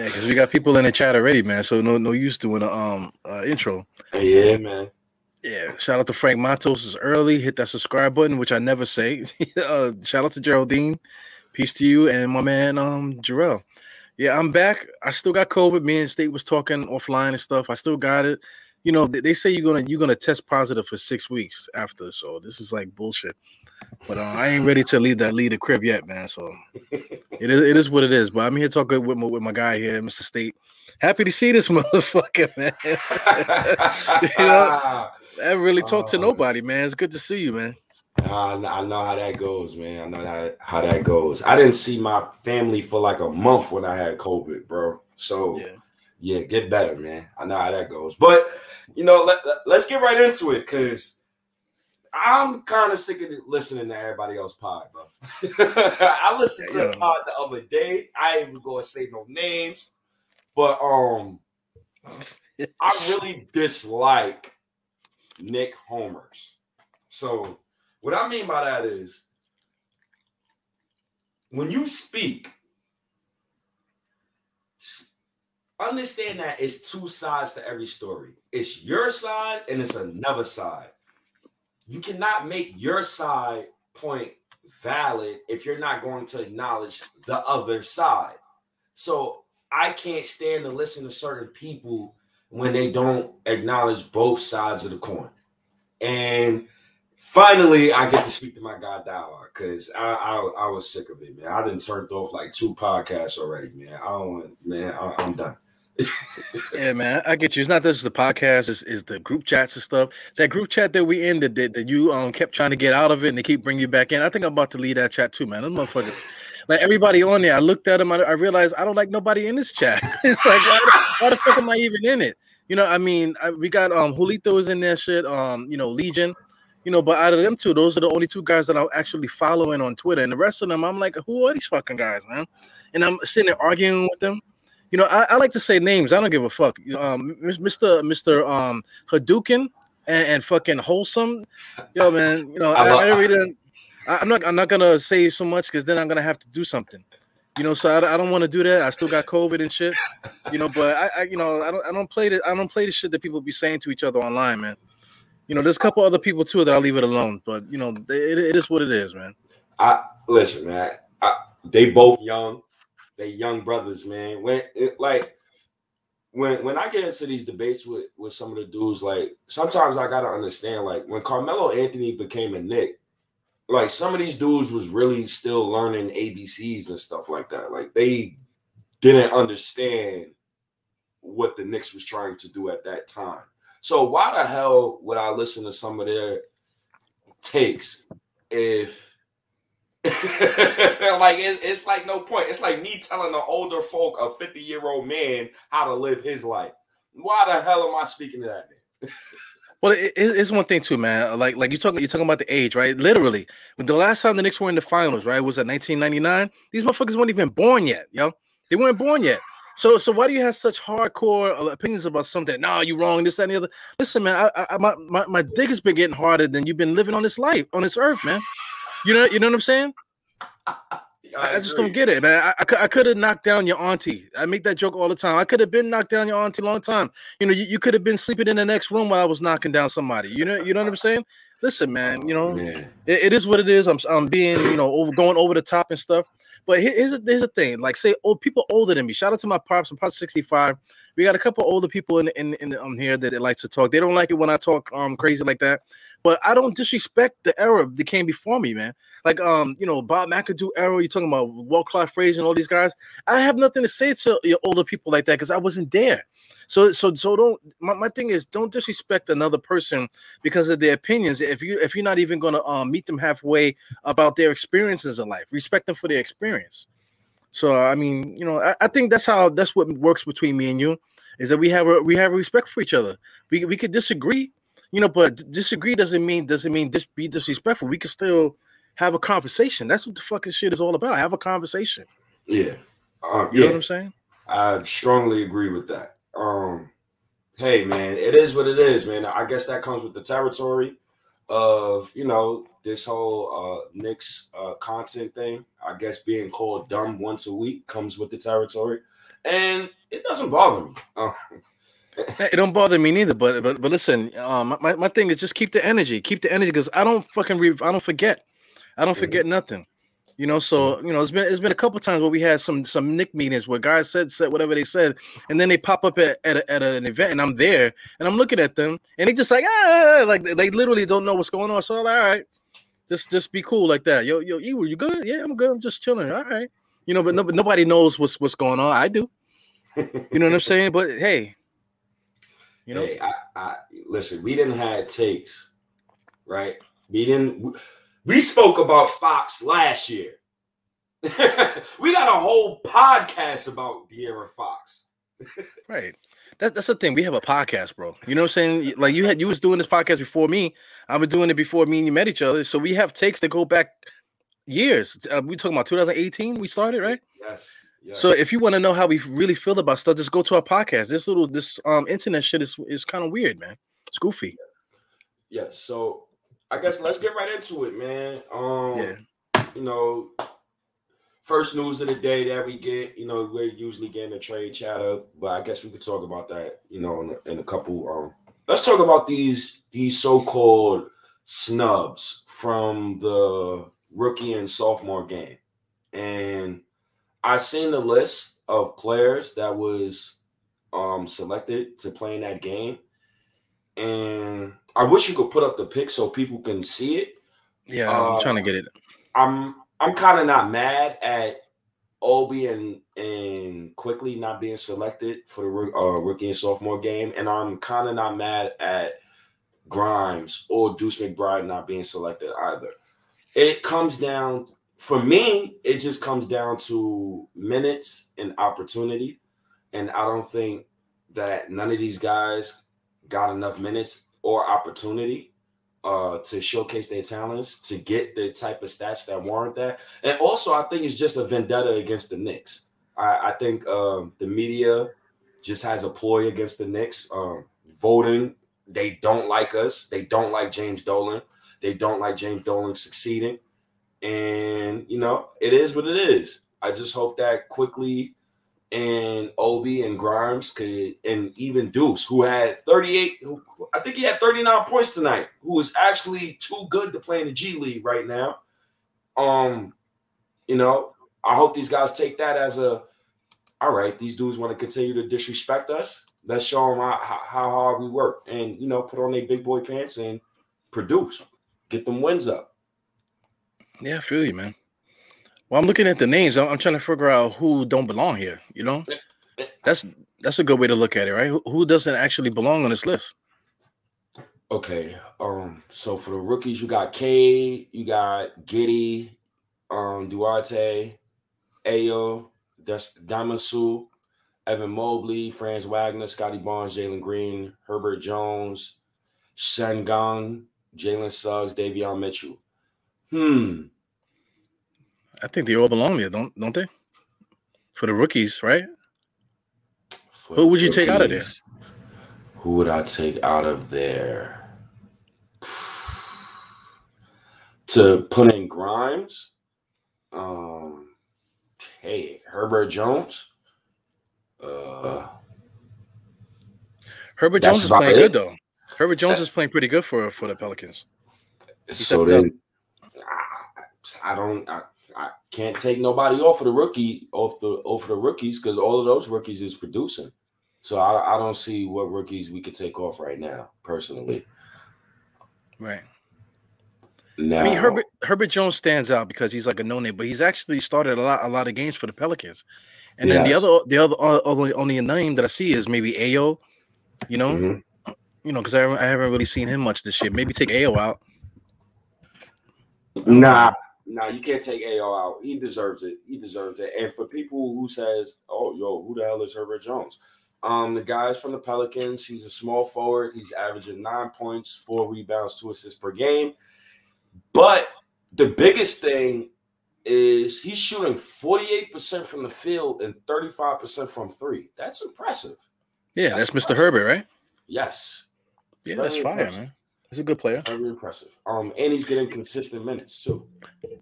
Yeah, because we got people in the chat already, man. So no no use doing a um uh, intro. Yeah, man. Yeah, shout out to Frank Matos is early. Hit that subscribe button, which I never say. uh, shout out to Geraldine. Peace to you and my man um Jarrell. Yeah, I'm back. I still got COVID. Me and State was talking offline and stuff. I still got it. You know, they, they say you're gonna you're gonna test positive for six weeks after. So this is like bullshit. But uh, I ain't ready to leave that lead the crib yet, man. So it is it is what it is. But I'm here talking with my with my guy here, Mr. State. Happy to see this motherfucker, man. you know, I really talk to nobody, man. It's good to see you, man. I, I know how that goes, man. I know how, how that goes. I didn't see my family for like a month when I had COVID, bro. So yeah, yeah get better, man. I know how that goes. But you know, let, let, us get right into it because I'm kind of sick of listening to everybody else pod, bro. I listened to the pod the other day. I ain't even gonna say no names, but um, I really dislike Knick Homers. So what I mean by that is when you speak, understand that it's two sides to every story. It's your side and it's another side. You cannot make your side point valid if you're not going to acknowledge the other side. So I can't stand to listen to certain people when they don't acknowledge both sides of the coin. And finally, I get to speak to my guy Dialogue because I, I, I was sick of it, man. I didn't turned off like two podcasts already, man. I don't want, man. I, I'm done. Yeah, man, I get you. It's not just the podcast; it's, it's, the group chats and stuff. That group chat that we in that, that, you um kept trying to get out of it, and they keep bringing you back in. I think I'm about to leave that chat too, man. Them motherfuckers, like everybody on there. I looked at them, I, I realized I don't like nobody in this chat. it's like, why the, why the fuck am I even in it? You know, I mean, I, we got um is in there, shit. Um, you know, Legion you know, but out of them two, those are the only two guys that I'm actually following on Twitter. And the rest of them, I'm like, who are these fucking guys, man? And I'm sitting there arguing with them. You know, I, I like to say names. I don't give a fuck. Um, Mr. Mr. Um, Hadouken and, and fucking wholesome. Yo, man. You know, I, I, I really I'm not. I'm not gonna say so much because then I'm gonna have to do something. You know, so I, I don't want to do that. I still got COVID and shit. You know, but I, I, you know, I don't. I don't play the. I don't play the shit that people be saying to each other online, man you know, there's a couple other people too that I'll leave it alone. But you know, it, it is what it is, man. I listen, man. I, they both young. They young brothers, man. When it, like when when I get into these debates with with some of the dudes, like sometimes I gotta understand, like when Carmelo Anthony became a Knick, like some of these dudes was really still learning ABCs and stuff like that. Like they didn't understand what the Knicks was trying to do at that time. So why the hell would I listen to some of their takes if like it's, it's like no point. It's like me telling an older folk, a 50 year old man, how to live his life. Why the hell am I speaking to that man? Well, it, it's one thing too, man. Like, like you're talking, you're talking about the age, right? Literally, the last time the Knicks were in the finals, right, was at 1999. These motherfuckers weren't even born yet, yo. They weren't born yet. So, so why do you have such hardcore opinions about something? No, you wrong. This, that, and the other. Listen, man, I, I, my, my, my dick has been getting harder than you've been living on this life, on this earth, man. You know, you know what I'm saying? I, I, just don't get it, man. I, I, I could have knocked down your auntie. I make that joke all the time. I could have been knocked down your auntie a long time. You know, you, you could have been sleeping in the next room while I was knocking down somebody. You know, you know what I'm saying? Listen, man. You know, it, it is what it is. I'm, I'm being, you know, over, going over the top and stuff. But here's a, here's the thing. Like, say, old people older than me. Shout out to my pops. I'm pops 65. We got a couple older people in in, in um, here that, that like to talk. They don't like it when I talk um crazy like that. But I don't disrespect the era that came before me, man. Like um, you know, Bob McAdoo era. You're talking about Walt Clyde Frazier and all these guys. I have nothing to say to your older people like that because I wasn't there. So so so don't my, my thing is don't disrespect another person because of their opinions. If you if you're not even gonna um, meet them halfway about their experiences in life, respect them for their experience. So I mean, you know, I, I think that's how that's what works between me and you is that we have a we have a respect for each other. We we could disagree, you know, but disagree doesn't mean doesn't mean dis, be disrespectful. We can still have a conversation. That's what the fucking shit is all about. Have a conversation. Yeah. Um, you yeah. know what I'm saying? I strongly agree with that. Um, hey man, it is what it is, man. I guess that comes with the territory of you know this whole uh Knicks uh content thing. I guess being called dumb once a week comes with the territory, and it doesn't bother me. Uh, it don't bother me neither. But but but listen, um, my, my thing is just keep the energy, keep the energy, because I don't fucking re- I don't forget, I don't forget mm-hmm. nothing. You know, so you know, it's been it's been a couple times where we had some some Knick meetings where guys said said whatever they said, and then they pop up at at, a, at an event, and I'm there, and I'm looking at them, and they just like ah, like they literally don't know what's going on. So I'm like, all right, just just be cool like that. Yo yo, you you good? Yeah, I'm good. I'm just chilling. All right, you know, but no, nobody knows what's what's going on. I do. You know what I'm saying? But hey, you know, hey, I, I listen. We didn't have takes, right? We didn't. We spoke about Fox last year. we got a whole podcast about De'Aaron Fox. right. That, that's the thing. We have a podcast, bro. You know what I'm saying? Like you had you was doing this podcast before me. I've been doing it before me and you met each other. So we have takes that go back years. Uh, we talking about 2018. We started, right? Yes. Yes. So if you want to know how we really feel about stuff, just go to our podcast. This little this um internet shit is is kind of weird, man. It's goofy. Yes. So I guess let's get right into it, man. Um, yeah. You know, first news of the day that we get. You know, we're usually getting a trade chatter, but I guess we could talk about that. You know, in a, in a couple. Um, let's talk about these these so-called snubs from the rookie and sophomore game, and I seen the list of players that was um selected to play in that game, and I wish you could put up the pic so people can see it. Yeah, I'm uh, trying to get it. I'm I'm kind of not mad at Obi and and Quickley not being selected for the uh, rookie and sophomore game, and I'm kind of not mad at Grimes or Deuce McBride not being selected either. It comes down for me, it just comes down to minutes and opportunity, and I don't think that none of these guys got enough minutes or opportunity uh, to showcase their talents to get the type of stats that warrant that. And also, I think it's just a vendetta against the Knicks. I, I think um, the media just has a ploy against the Knicks. Um, voting, they don't like us. They don't like James Dolan. They don't like James Dolan succeeding. And you know, it is what it is. I just hope that Quickley and Obi and Grimes could, and even Deuce, who had 38, who, I think he had 39 points tonight, who is actually too good to play in the G League right now. Um, you know, I hope these guys take that as a all right, these dudes want to continue to disrespect us. Let's show them how, how hard we work and you know, put on their big boy pants and produce, get them wins up. Yeah, I feel you, man. Well, I'm looking at the names. I'm, I'm, trying to figure out who don't belong here. You know, that's that's a good way to look at it, right? Who, who doesn't actually belong on this list? Okay. Um. So for the rookies, you got Cade, you got Giddey, um, Duarte, Ayo, that's Damasu, Evan Mobley, Franz Wagner, Scottie Barnes, Jalen Green, Herbert Jones, Sengun, Jalen Suggs, Davion Mitchell. Hmm. I think they all belong there, don't don't they? For the rookies, right? For Who would you take out of there? Who would I take out of there? to put in Grimes. Um, hey, Herbert Jones. Uh, Herbert Jones is playing it. good though. Herbert Jones is playing pretty good for for the Pelicans. So then, I don't. I, I can't take nobody off of the rookie off the off of the rookies because all of those rookies is producing. So I, I don't see what rookies we could take off right now, personally. Right. Now, I mean, Herbert Herbert Jones stands out because he's like a no name, but he's actually started a lot a lot of games for the Pelicans. And then the other the other only only name that I see is maybe Ayo. You know, mm-hmm. You know, because I, I haven't really seen him much this year. Maybe take Ayo out. Nah, no, you can't take Ayo out. He deserves it. He deserves it. And for people who says, "Oh, yo, who the hell is Herbert Jones?" Um, the guy's from the Pelicans. He's a small forward. He's averaging nine points, four rebounds, two assists per game. But the biggest thing is he's shooting 48% from the field and 35% from three. That's impressive. Yeah, that's, that's Mr. Herbert, right? Yes. Yeah, Very that's fine, man. He's a good player. Very impressive. Um, and he's getting consistent minutes too.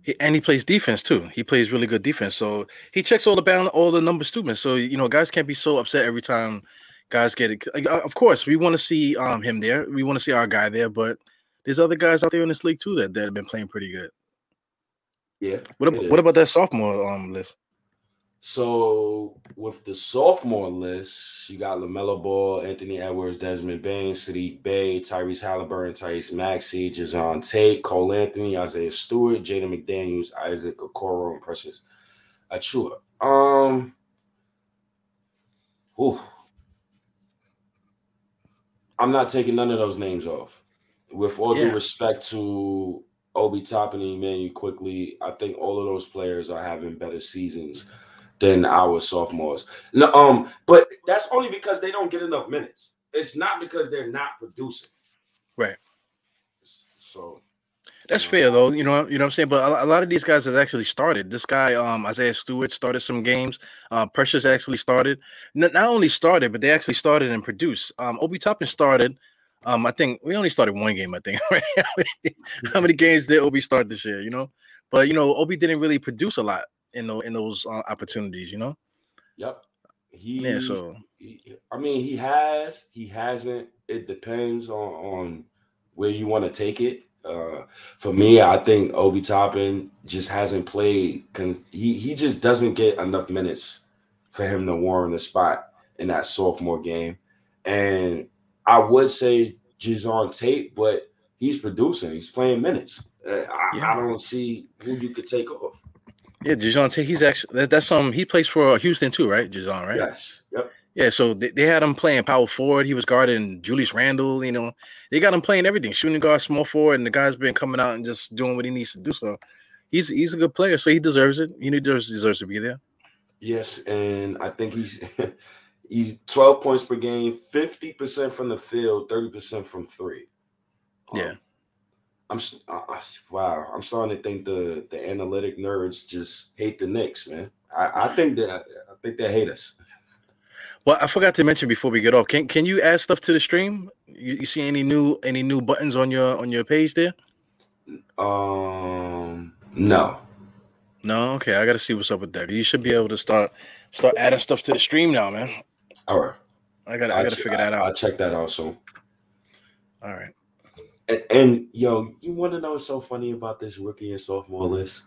He, and he plays defense too. He plays really good defense. So he checks all the balance, all the numbers too, man. So you know, guys can't be so upset every time guys get it. Uh, of course, we want to see um him there. We want to see our guy there, but there's other guys out there in this league too that, that have been playing pretty good. Yeah. What about, what about that sophomore um list? So with the sophomore list, you got LaMelo Ball, Anthony Edwards, Desmond Bane, Saddiq Bey, Tyrese Halliburton, Tyrese Maxey, Jae'Sean Tate, Cole Anthony, Isaiah Stewart, Jaden McDaniels, Isaac Okoro, and Precious Achiuwa. Um, ooh, I'm not taking none of those names off. With all yeah. due respect to Obi Toppin and Immanuel Quickley, I think all of those players are having better seasons than our sophomores. No, um, but that's only because they don't get enough minutes. It's not because they're not producing. Right. So that's fair though. You know, you know what I'm saying. But a, lot of these guys have actually started. This guy, um, Isaiah Stewart, started some games. Uh, Precious actually started. Not, not only started, but they actually started and produced. Um, Obi Toppin started. Um, I think we only started one game. I think. Right? How many games did Obi start this year? You know, but you know, Obi didn't really produce a lot in those in those uh, opportunities. You know. Yep. He. Yeah. So. He, I mean, he has. He hasn't. It depends on on where you want to take it. Uh, for me, I think Obi Toppin just hasn't played. He he just doesn't get enough minutes for him to warrant a spot in that sophomore game. And I would say Jae'Sean Tate, but he's producing. He's playing minutes. Uh, I, yeah. I, don't see who you could take off. Yeah, Tate. He's actually that, that's um he plays for Houston too, right? Jae'Sean, right? Yes. Yep. Yeah, so they, they, had him playing power forward. He was guarding Julius Randle. You know, they got him playing everything, shooting guard, small forward, and the guy's been coming out and just doing what he needs to do. So he's he's a good player. So he deserves it. He deserves deserves to be there. Yes, and I think he's he's 12 points per game, 50% from the field, 30% from three. Yeah. I'm uh, wow. I'm starting to think the the analytic nerds just hate the Knicks, man. I, I think that I think they hate us. Well, I forgot to mention before we get off. Can can you add stuff to the stream? You, you see any new any new buttons on your on your page there? Um, no. No, okay. I got to see what's up with that. You should be able to start start adding stuff to the stream now, man. All right. I got to I got to figure that out. I'll check that out soon. All right. And, and yo, you want to know what's so funny about this rookie and sophomore list?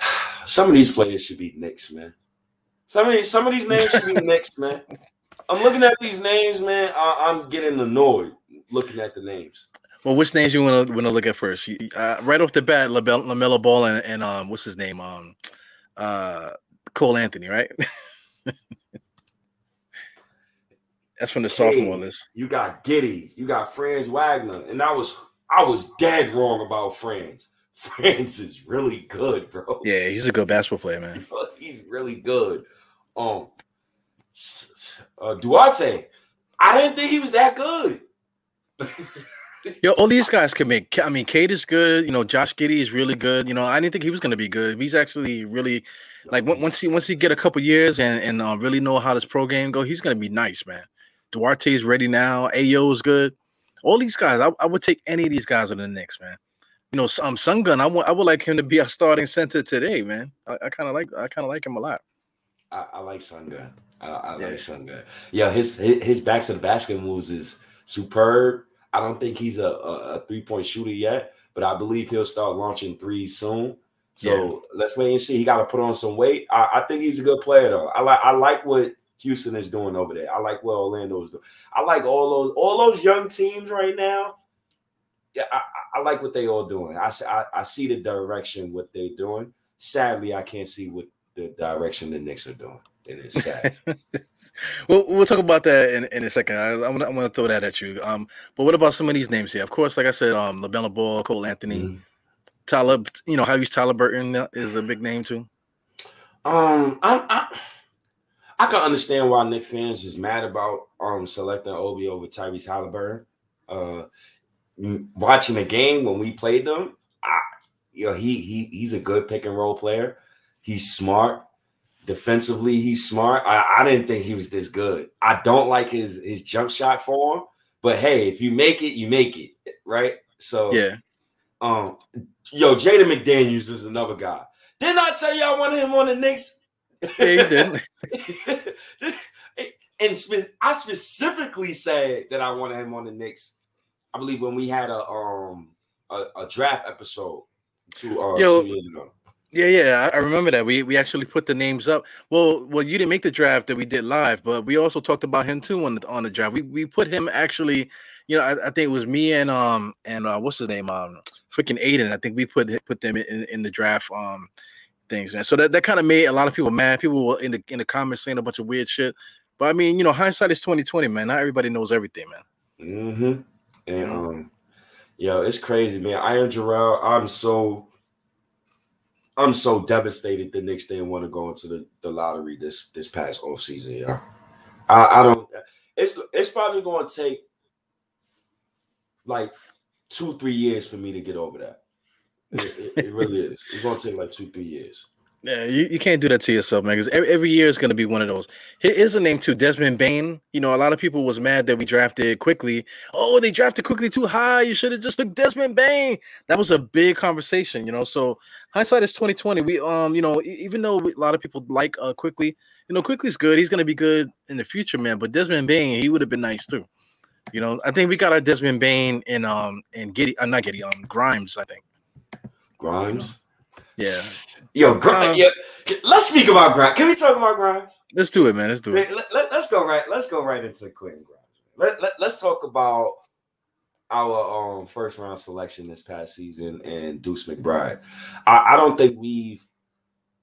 Some of these players should be Knicks, man. Some of these, some of these names should be Knicks, man. I'm looking at these names, man. I, am getting annoyed looking at the names. Well, which names you want to want to look at first? Uh, right off the bat, LaMelo Ball and, and um, what's his name? Um, uh, Cole Anthony, right? That's from the sophomore list. You got Giddey. you got Franz Wagner, and I was I was dead wrong about Franz. Franz is really good, bro. Yeah, he's a good basketball player, man. he's really good. Um, uh, Duarte, I didn't think he was that good. Yo, all these guys can make. I mean, Cade is good. You know, Josh Giddey is really good. You know, I didn't think he was going to be good. He's actually really like once he once he get a couple years and and uh, really know how this pro game go, he's going to be nice, man. Duarte is ready now. Ayo is good. All these guys, I, I would take any of these guys on the Knicks, man. You know, um, Sengun, I want I would like him to be a starting center today, man. I, I kind of like I kind of like him a lot. I, I like Sengun. I, I yeah. like Sengun. Yeah, his, his his back to the basket moves is superb. I don't think he's a, a, a three point shooter yet, but I believe he'll start launching threes soon. So yeah. let's wait and see. He got to put on some weight. I, I, think he's a good player though. I like I like what Houston is doing over there. I like what Orlando is doing. I like all those all those young teams right now. Yeah, I, I like what they all doing. I, I I see the direction what they're doing. Sadly, I can't see what the direction the Knicks are doing. And it's sad. well, we'll talk about that in, in a second. I, gonna, I'm gonna throw that at you. Um, but what about some of these names here? Of course, like I said, um, LaMelo Ball, Cole Anthony, mm-hmm. Tyler. You know, how use Tyler Burton is a big name too. Um, I'm, I, I can understand why Knick fans is mad about um selecting Obi over Tyrese Halliburton. Uh, watching the game when we played them, I, you know, he he he's a good pick and roll player. He's smart. Defensively, he's smart. I, I didn't think he was this good. I don't like his his jump shot form, But hey, if you make it, you make it, right? So yeah. Um, yo, Jaden McDaniels is another guy. Didn't I tell you I wanted him on the Knicks? Yeah, you did. and spe- I specifically said that I wanted him on the Knicks. I believe when we had a um a, a draft episode two, uh, Yo, two years ago. Yeah, yeah, I remember that. We we actually put the names up. Well, well, you didn't make the draft that we did live, but we also talked about him too on the on the draft. We we put him actually, you know, I, I think it was me and um and uh, what's his name um freaking Aiden. I think we put put them in, in the draft um things, man. So that, that kind of made a lot of people mad. People were in the in the comments saying a bunch of weird shit. But I mean, you know, hindsight is twenty twenty, man. Not everybody knows everything, man. Mm-hmm. And um, yo, it's crazy, man. I am Jarrell. I'm so I'm so devastated the Knicks didn't want to go into the, the lottery this this past off season. Yeah, I, I don't. It's it's probably going to take like two three years for me to get over that. It, it, really is. It's to take like two three years. Yeah, you, you can't do that to yourself, man. Because every, every year is going to be one of those. Here's a name too, Desmond Bane. You know, a lot of people was mad that we drafted Quickley. Oh, they drafted Quickley too high. You should have just took Desmond Bane. That was a big conversation, you know. So hindsight is twenty twenty. We um, you know, even though a lot of people like uh Quickley, you know, Quickley's good. He's going to be good in the future, man. But Desmond Bane, he would have been nice too. You know, I think we got our Desmond Bane and um in Giddey, uh, not Giddey, um Grimes. I think Grimes. Yeah. Yo, Grimes. Um, yeah. Let's speak about Grimes. Can we talk about Grimes? Let's do it, man. Let's do it. Let, let, us go right. Let's go right into Quentin Grimes. Let, let, let's talk about our um first round selection this past season and Deuce McBride. I, I don't think we've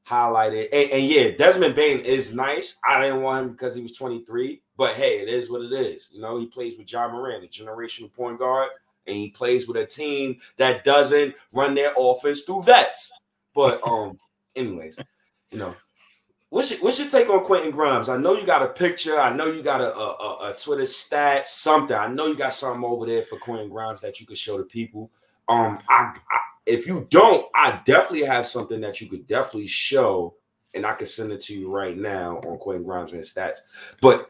highlighted and, and, yeah, Desmond Bane is nice. I didn't want him because he was 23, but hey, it is what it is. You know, he plays with Ja Morant, a generational point guard, and he plays with a team that doesn't run their offense through vets. But um, anyways, you know, what's your, what's your take on Quentin Grimes? I know you got a picture. I know you got a, a, a Twitter stat, something. I know you got something over there for Quentin Grimes that you could show the people. Um, I, I if you don't, I definitely have something that you could definitely show, and I can send it to you right now on Quentin Grimes and his stats. But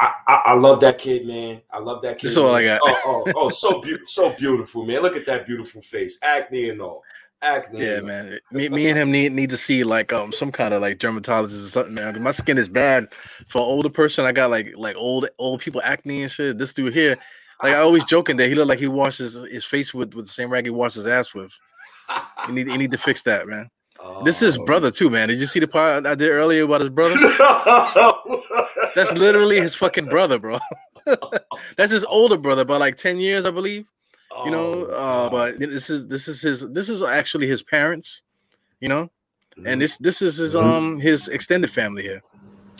I, I, I, love that kid, man. I love that kid. That's all I got. Oh, oh, oh, so beautiful, so beautiful, man. Look at that beautiful face, acne and all acne. Yeah, man. Me, me and him need need to see like um some kind of like dermatologist or something, man. My skin is bad. For an older person, I got like like old old people acne and shit. This dude here, like I always joking that he looked like he washes his face with with the same rag he washes his ass with. You need you need to fix that, man. Oh. This is oh. brother too, man. Did you see the part I did earlier about his brother? That's literally his fucking brother, bro. That's his older brother by like 10 years, I believe you know. Oh, uh, but this is this is his this is actually his parents, you know, mm-hmm. and this this is his mm-hmm. um his extended family here.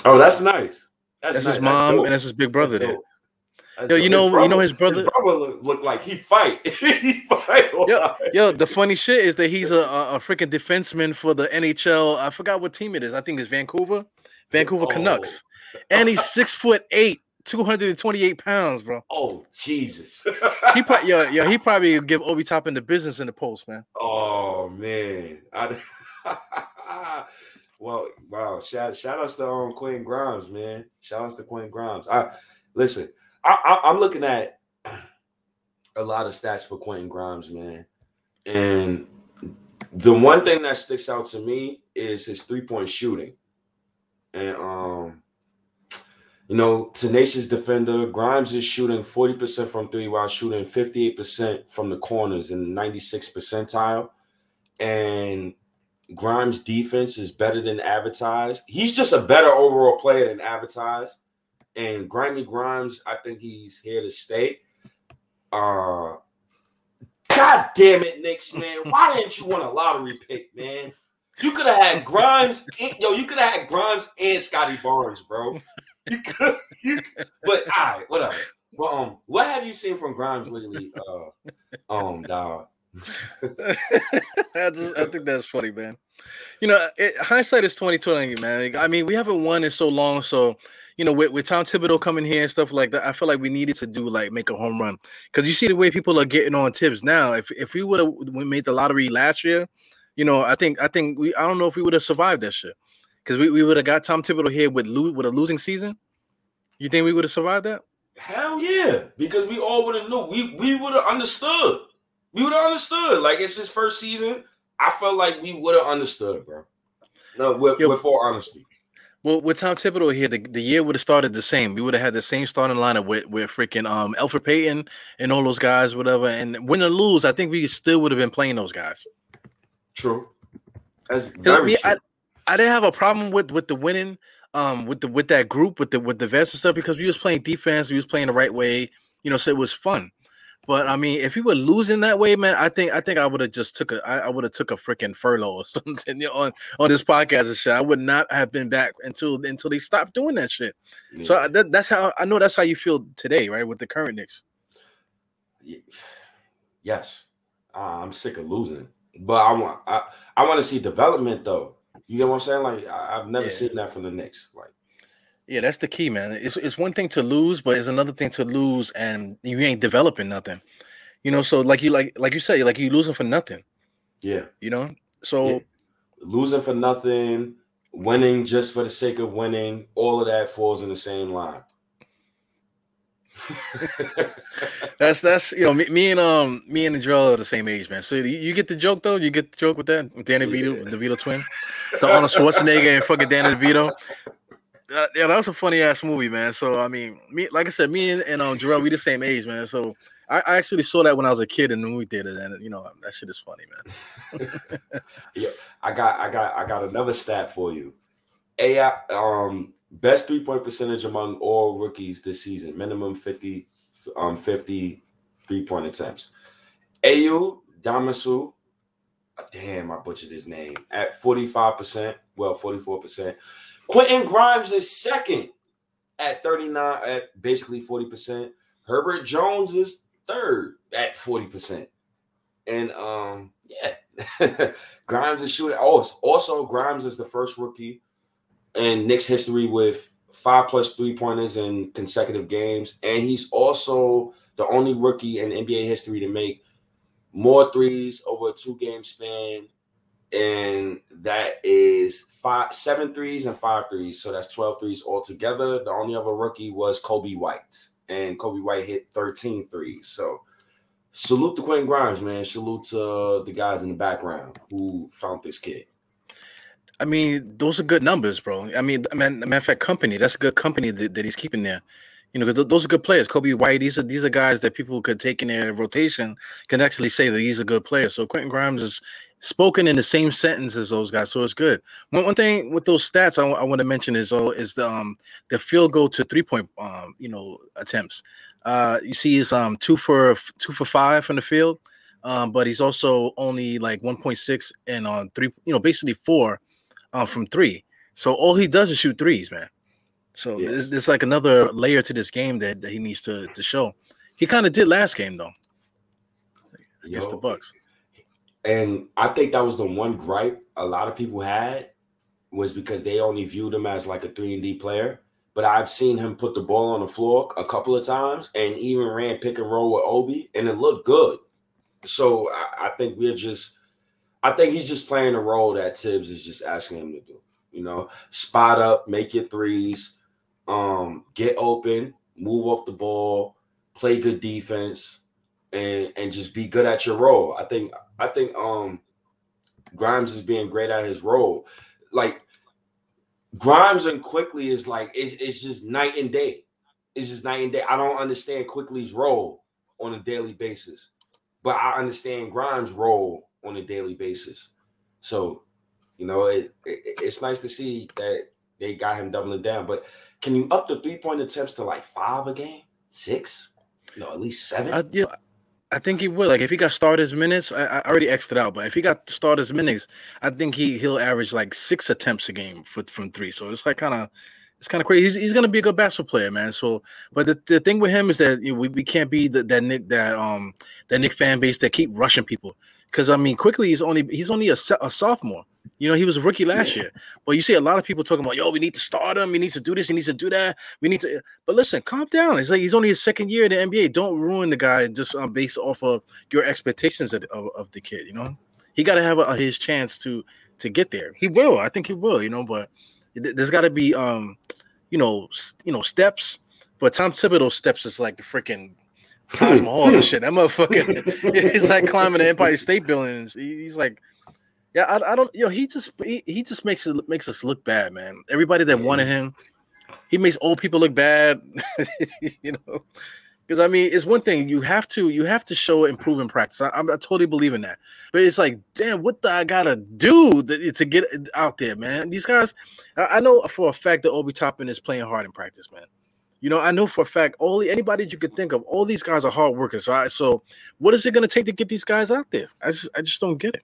Oh, that's nice. That's, that's nice. his mom that's and that's his big brother there. Yo, you know, brother, you know his brother. His brother look, look like he fight. he fight. Yo, yo, the funny shit is that he's a, a, a freaking defenseman for the NHL. I forgot what team it is. I think it's Vancouver, Vancouver oh. Canucks, and he's six foot eight. 228 pounds, bro. Oh Jesus. he probably yeah, yeah, he probably give Obi Toppin the business in the post, man. Oh man. I, well, wow. Shout shout outs to um, Quinn Grimes, man. Shout outs to Quinn Grimes. I listen, I, I, am looking at a lot of stats for Quentin Grimes, man. And the one thing that sticks out to me is his three-point shooting. And um you know, tenacious defender. Grimes is shooting 40% from three while shooting 58% from the corners in the 96 percentile. And Grimes' defense is better than advertised. He's just a better overall player than advertised. And Grimy Grimes, I think he's here to stay. Uh God damn it, Knicks, man. Why didn't you want a lottery pick, man? You could have had Grimes, yo, you could have had Grimes and Scottie Barnes, bro you could, you could, but all right, whatever. Well, um, what have you seen from Grimes lately, uh, um, dog? I, just, I think that's funny, man. You know, it, hindsight is twenty twenty, man. I mean, we haven't won in so long, so you know, with, with Tom Thibodeau coming here and stuff like that, I feel like we needed to do like make a home run because you see the way people are getting on Thibs now. If if we would have made the lottery last year, you know, I think I think we I don't know if we would have survived that shit because we, we would have got Tom Thibodeau here with lo- with a losing season. You think we would have survived that? Hell yeah, because we all would have knew. We we would have understood. We would have understood. Like it's his first season. I felt like we would have understood, bro. No, with, Yo, with full honesty. Well, with Tom Thibodeau here, the, the year would have started the same. We would have had the same starting lineup with with freaking um Elfrid Payton and all those guys, whatever. And win or lose, I think we still would have been playing those guys. True. That's very I, mean, true. I, I didn't have a problem with with the winning, um, with the with that group, with the with the vets and stuff, because we was playing defense, we was playing the right way, you know, so it was fun. But I mean, if you were losing that way, man, I think I think I would have just took a I, I would have took a freaking furlough or something you know, on on this podcast and shit. I would not have been back until until they stopped doing that shit. Yeah. So that, that's how I know that's how you feel today, right? With the current Knicks. Yes, uh, I'm sick of losing, but I want I, I want to see development though. You know what I'm saying? Like I, have never yeah. seen that from the Knicks. Like yeah, that's the key, man. It's it's one thing to lose, but it's another thing to lose and you ain't developing nothing. You know, so like you like like you say, like you losing for nothing. Yeah. You know, so yeah. losing for nothing, winning just for the sake of winning, all of that falls in the same line. that's that's you know me, me, and um me and the are the same age, man. So you, you, get the joke though. You get the joke with that with Danny yeah. Vito, the Vito twin, the Arnold Schwarzenegger and fucking Danny DeVito uh, yeah, that was a funny ass movie, man. So I mean, me like I said, me and, and um Jarrell, we the same age, man. So I, I, actually saw that when I was a kid in the movie theater, and you know that shit is funny, man. yeah, I got I got I got another stat for you. AI um best three point percentage among all rookies this season, minimum 50 um 50 three point attempts. Ayo Dosunmu, damn, I butchered his name at 45%, well, 44%. Quentin Grimes is second at 39 at basically 40%. Herbert Jones is third at 40%. And um, yeah, Grimes is shooting. Oh, also Grimes is the first rookie in Knicks history with five plus three pointers in consecutive games. And he's also the only rookie in NBA history to make more threes over a two game span and that is five, seven threes and five threes. So that's 12 threes altogether. The only other rookie was Coby White, and Coby White hit 13 threes. So salute to Quentin Grimes, man. Salute to the guys in the background who found this kid. I mean, those are good numbers, bro. I mean, man, matter of fact, company. That's a good company that, that he's keeping there. You know, because those are good players. Coby White, these are these are guys that people could take in their rotation, can actually say that he's a good player. So Quentin Grimes is spoken in the same sentence as those guys, so it's good. One, one thing with those stats I, I want to mention is oh, is the um the field goal to three point um you know attempts. Uh, you see, he's um two for two for five from the field, um, but he's also only like one point six and on three, you know, basically four, uh, from three. So all he does is shoot threes, man. So yes. there's, there's, like another layer to this game that, that he needs to to show. He kind of did last game though against Yo, the Bucks. And I think that was the one gripe a lot of people had was because they only viewed him as like a three and D player. But I've seen him put the ball on the floor a couple of times and even ran pick and roll with Obi, and it looked good. So I, I think we're just, I think he's just playing a role that Thibs is just asking him to do. You know, spot up, make your threes, um, get open, move off the ball, play good defense, and and just be good at your role. I think I think um Grimes is being great at his role. Like Grimes and Quickley is like it's, it's just night and day. It's just night and day. I don't understand Quickley's role on a daily basis, but I understand Grimes' role on a daily basis. So, you know, it, it, it's nice to see that they got him doubling down. But can you up the three point attempts to like five a game, six? No, at least seven. I, yeah, I think he will. Like if he got starters minutes, I, I already it out. But if he got starters minutes, I think he he'll average like six attempts a game for, from three. So it's like kind of it's kind of crazy. He's, he's gonna be a good basketball player, man. So, but the, the thing with him is that you know, we, we can't be the, that Knick that um that Knick fan base that keep rushing people. Because I mean, Quickley he's only he's only a, a sophomore. You know, he was a rookie last yeah. year. But you see a lot of people talking about, yo, we need to start him. He needs to do this. He needs to do that. We need to. But listen, calm down. It's like he's only his second year in the NBA. Don't ruin the guy just uh, based off of your expectations of, of, of the kid. You know, he got to have a, his chance to to get there. He will. I think he will. You know, but there's got to be um, you know, you know, steps But Tom Thibodeau steps is like the freaking Taj hmm. Mahal and hmm. shit. That motherfucker, he's like climbing the Empire State Building. He's like, yeah, I, I don't, you know, he just he, he just makes it makes us look bad, man. Everybody that wanted him, he makes old people look bad, you know. Because I mean, it's one thing you have to you have to show improvement practice. I, I, totally believe in that. But it's like, damn, what the I gotta do to, to get out there, man? These guys, I, I, know for a fact that Obi Toppin is playing hard in practice, man. You know, I know for a fact all anybody you could think of, all these guys are hard workers. Right? So, what is it gonna take to get these guys out there? I just I just don't get it.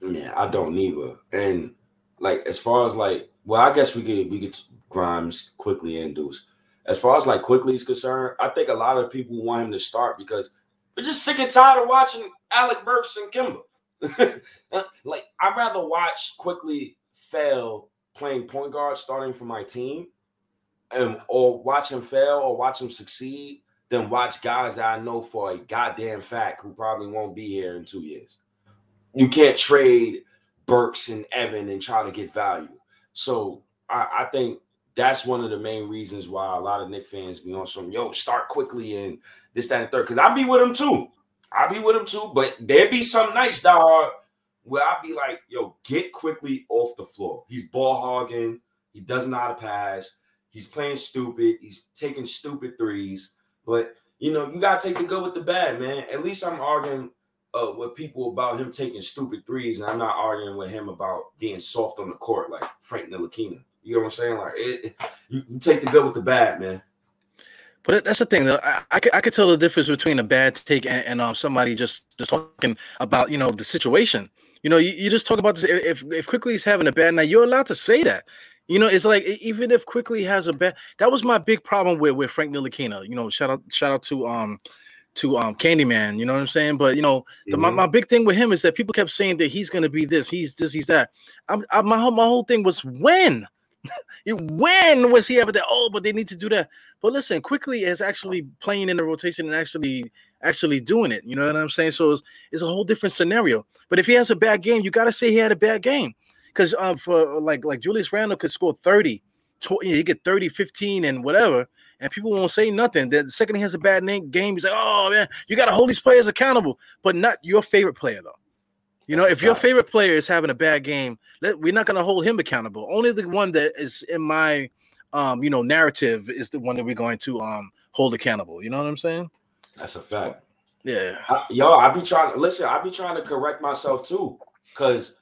Yeah, I don't either. And like as far as like, well, I guess we could we could Grimes Quickley induce as far as like Quickley is concerned, I think a lot of people want him to start because we're just sick and tired of watching Alec Burks and Kemba. Uh, like I'd rather watch Quickley fail playing point guard starting for my team, and or watch him fail or watch him succeed than watch guys that I know for a goddamn fact who probably won't be here in two years. You can't trade Burks and Evan and try to get value. So I, I think that's one of the main reasons why a lot of Knick fans be on some yo start Quickley and this that and third. Because I be with them too. I be with them too. But there be some nights dog where I be like, yo, get Quickley off the floor. He's ball hogging. He doesn't know how to pass. He's playing stupid. He's taking stupid threes. But you know, you gotta take the good with the bad, man. At least I'm arguing uh, with people about him taking stupid threes, and I'm not arguing with him about being soft on the court like Frank Ntilikina. You know what I'm saying? Like it, you, you take the good with the bad, man. But that's the thing, though. I, I, could, I could tell the difference between a bad take and, and um somebody just just talking about you know the situation. You know, you, you just talk about this. If if Quickley's having a bad night, you're allowed to say that. You know, it's like even if Quickley has a bad, that was my big problem with with Frank Ntilikina. You know, shout out shout out to um to um Candyman. You know what I'm saying? But you know, the, mm-hmm. my, my big thing with him is that people kept saying that he's gonna be this, he's this, he's that. I'm, I, my whole my whole thing was when when was he ever there? Oh, but they need to do that. But listen, Quickley is actually playing in the rotation and actually actually doing it. You know what I'm saying? So it's, it's a whole different scenario. But if he has a bad game, you got to say he had a bad game. Because uh, for like like Julius Randle could score 30, tw- he get 30, 15, and whatever, and people won't say nothing. The second he has a bad name, game, he's like, oh man, you got to hold these players accountable, but not your favorite player though. You know, if your favorite player is having a bad game, let, we're not going to hold him accountable. Only the one that is in my, um, you know, narrative is the one that we're going to um hold accountable. You know what I'm saying? That's a fact. Yeah. I, yo, I be trying to listen. I be trying to correct myself too, cause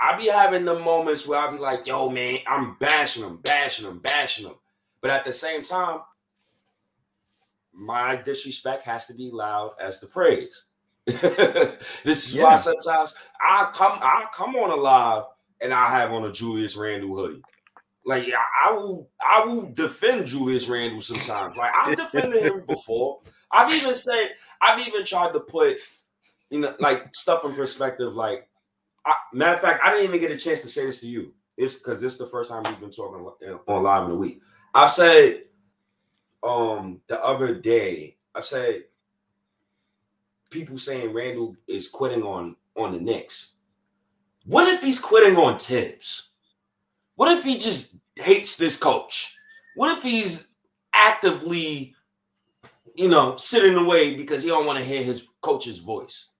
I be having the moments where I be like, "Yo, man, I'm bashing them, bashing them, bashing them," but at the same time, my disrespect has to be loud as the praise. this is yeah. why sometimes I come I come on a live and I have on a Julius Randle hoodie. Like I will I will defend Julius Randle sometimes. Like I've defended him before. I've even said I've even tried to put you know like stuff in perspective. Like I, matter of fact, I didn't even get a chance to say this to you. It's because this is the first time we've been talking on live in a week. I've said um the other day, I said people saying Randle is quitting on on the Knicks. What if he's quitting on Thibs? What if he just hates this coach? What if he's actively, you know, sitting away because he don't want to hear his coach's voice?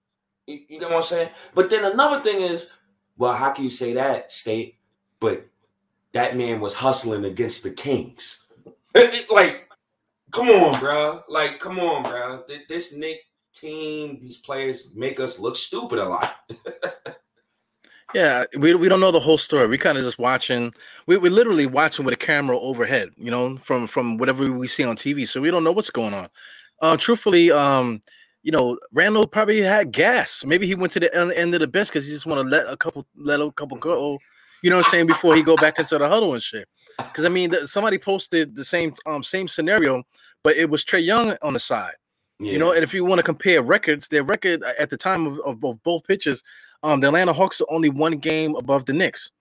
You, get what I'm saying? But then another thing is, well, how can you say that, State? But that man was hustling against the Kings. like, come on, bro. Like, come on, bro. This Knick team, these players make us look stupid a lot. yeah, we, we don't know the whole story. We kind of just watching. We we're literally watching with a camera overhead, you know, from from whatever we see on TV. So we don't know what's going on. Uh, truthfully, um, you know, Randle probably had gas. Maybe he went to the end of the bench because he just want to let a couple let a couple go. You know what I'm saying before he go back into the huddle and shit. Because I mean, the, somebody posted the same um same scenario, but it was Trae Young on the side. Yeah. You know, and if you want to compare records, their record at the time of, of, of both pitches, um, the Atlanta Hawks are only one game above the Knicks.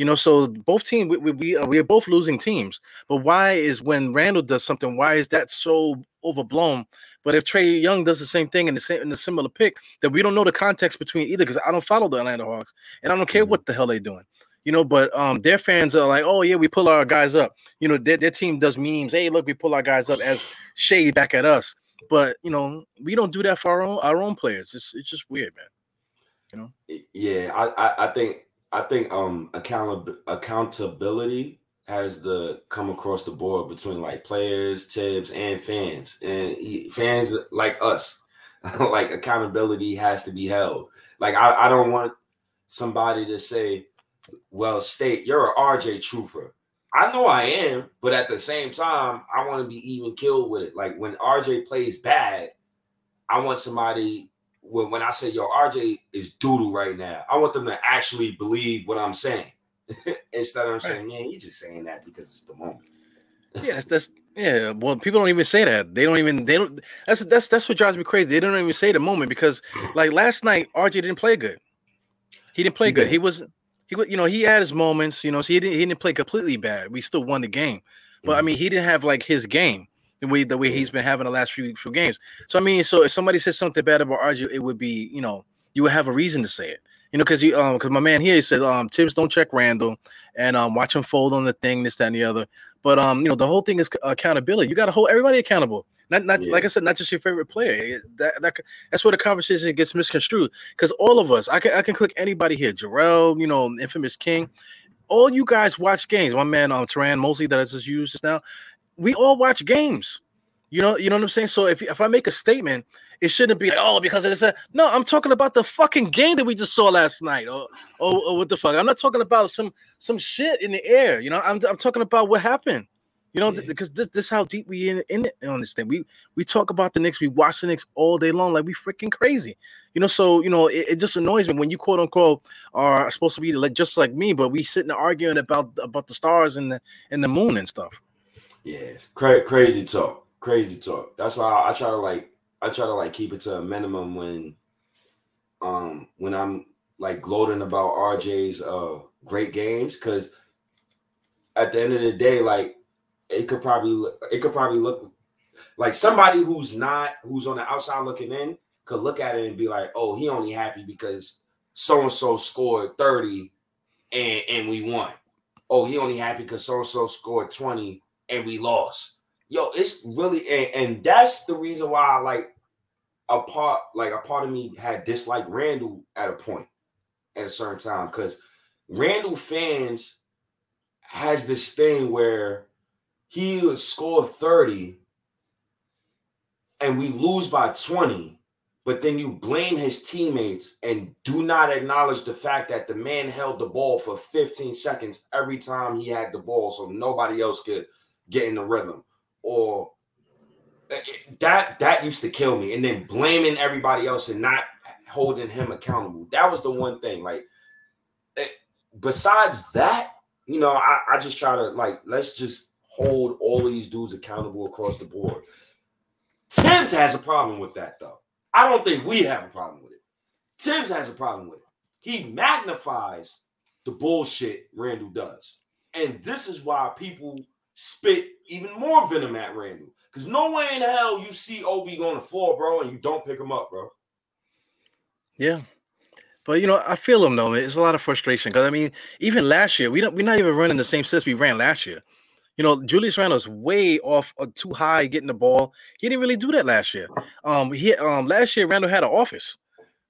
You know, so both teams we we we are, we are both losing teams. But why is when Randle does something, why is that so overblown? But if Trae Young does the same thing in the same in a similar pick, that we don't know the context between either because I don't follow the Atlanta Hawks and I don't care mm-hmm. what the hell they're doing. you know, but um, their fans are like, oh yeah, we pull our guys up. You know, their, their team does memes. Hey, look, we pull our guys up as shade back at us. But you know, we don't do that for our own our own players. It's it's just weird, man. You know. Yeah, I I, I think I think um account accountability has to come across the board between like players, Thibs, and fans, and he, fans like us. like accountability has to be held. Like I, I don't want somebody to say, "Well, state you're an RJ truther." I know I am, but at the same time, I want to be even killed with it. Like when RJ plays bad, I want somebody when, when I say yo, RJ is doodle right now, I want them to actually believe what I'm saying. Instead of right. saying, man, you're just saying that because it's the moment. yeah, that's, that's yeah. Well, people don't even say that. They don't even they don't that's that's that's what drives me crazy. They don't even say the moment because like last night, RJ didn't play good. He didn't play he good. Did. He was he was you know he had his moments, you know, so he didn't he didn't play completely bad. We still won the game. But mm-hmm. I mean, he didn't have like his game the way the way he's been having the last few few games. So I mean, so if somebody says something bad about RJ, it would be you know you would have a reason to say it. You know, because you um because my man here he said um Thibs don't check Randle and um watch him fold on the thing, this, that, and the other. But um, you know, the whole thing is accountability. You got to hold everybody accountable. Not, not yeah. like I said, not just your favorite player. That, that that's where the conversation gets misconstrued. Because all of us, I can I can click anybody here. Jarrell, you know, infamous King. All you guys watch games. My man, um, Teran Mosley, that I just used just now. We all watch games. You know, you know what I'm saying. So if if I make a statement, it shouldn't be like, oh because of this. No, I'm talking about the fucking game that we just saw last night. Or, or, or what the fuck? I'm not talking about some some shit in the air. You know, I'm I'm talking about what happened. You know, yeah. because this, this is how deep we in, in it on this thing. We we talk about the Knicks, we watch the Knicks all day long, like we freaking crazy. You know, so you know, it, it just annoys me when you quote unquote are supposed to be like just like me, but we sitting arguing about about the stars and the and the moon and stuff. Yeah, cra- crazy talk crazy talk. That's why I, I try to like I try to like keep it to a minimum when um when I'm like gloating about RJ's uh great games because at the end of the day, like it could probably it could probably look like somebody who's not who's on the outside looking in could look at it and be like, oh, he only happy because so and so scored 30 and and we won. Oh, he only happy because so and so scored 20 and we lost. Yo, it's really and, and that's the reason why I like a part like a part of me had disliked Randle at a point at a certain time because Randle fans has this thing where he would score 30 and we lose by 20 but then you blame his teammates and do not acknowledge the fact that the man held the ball for 15 seconds every time he had the ball so nobody else could get in the rhythm. Or that that used to kill me. And then blaming everybody else and not holding him accountable. That was the one thing like eh, besides that you know I, I just try to like let's just hold all these dudes accountable across the board. Thibs has a problem with that though. I don't think we have a problem with it. Thibs has a problem with it. He magnifies the bullshit Randle does. And this is why people spit even more venom at Randle. Because no way in hell you see Obi on the floor, bro, and you don't pick him up, bro. Yeah. But you know, I feel him though. It's a lot of frustration because I mean, even last year, we don't we're not even running the same system we ran last year. You know, Julius Randle's way off uh, too high getting the ball. He didn't really do that last year. Um, he um last year Randle had an office.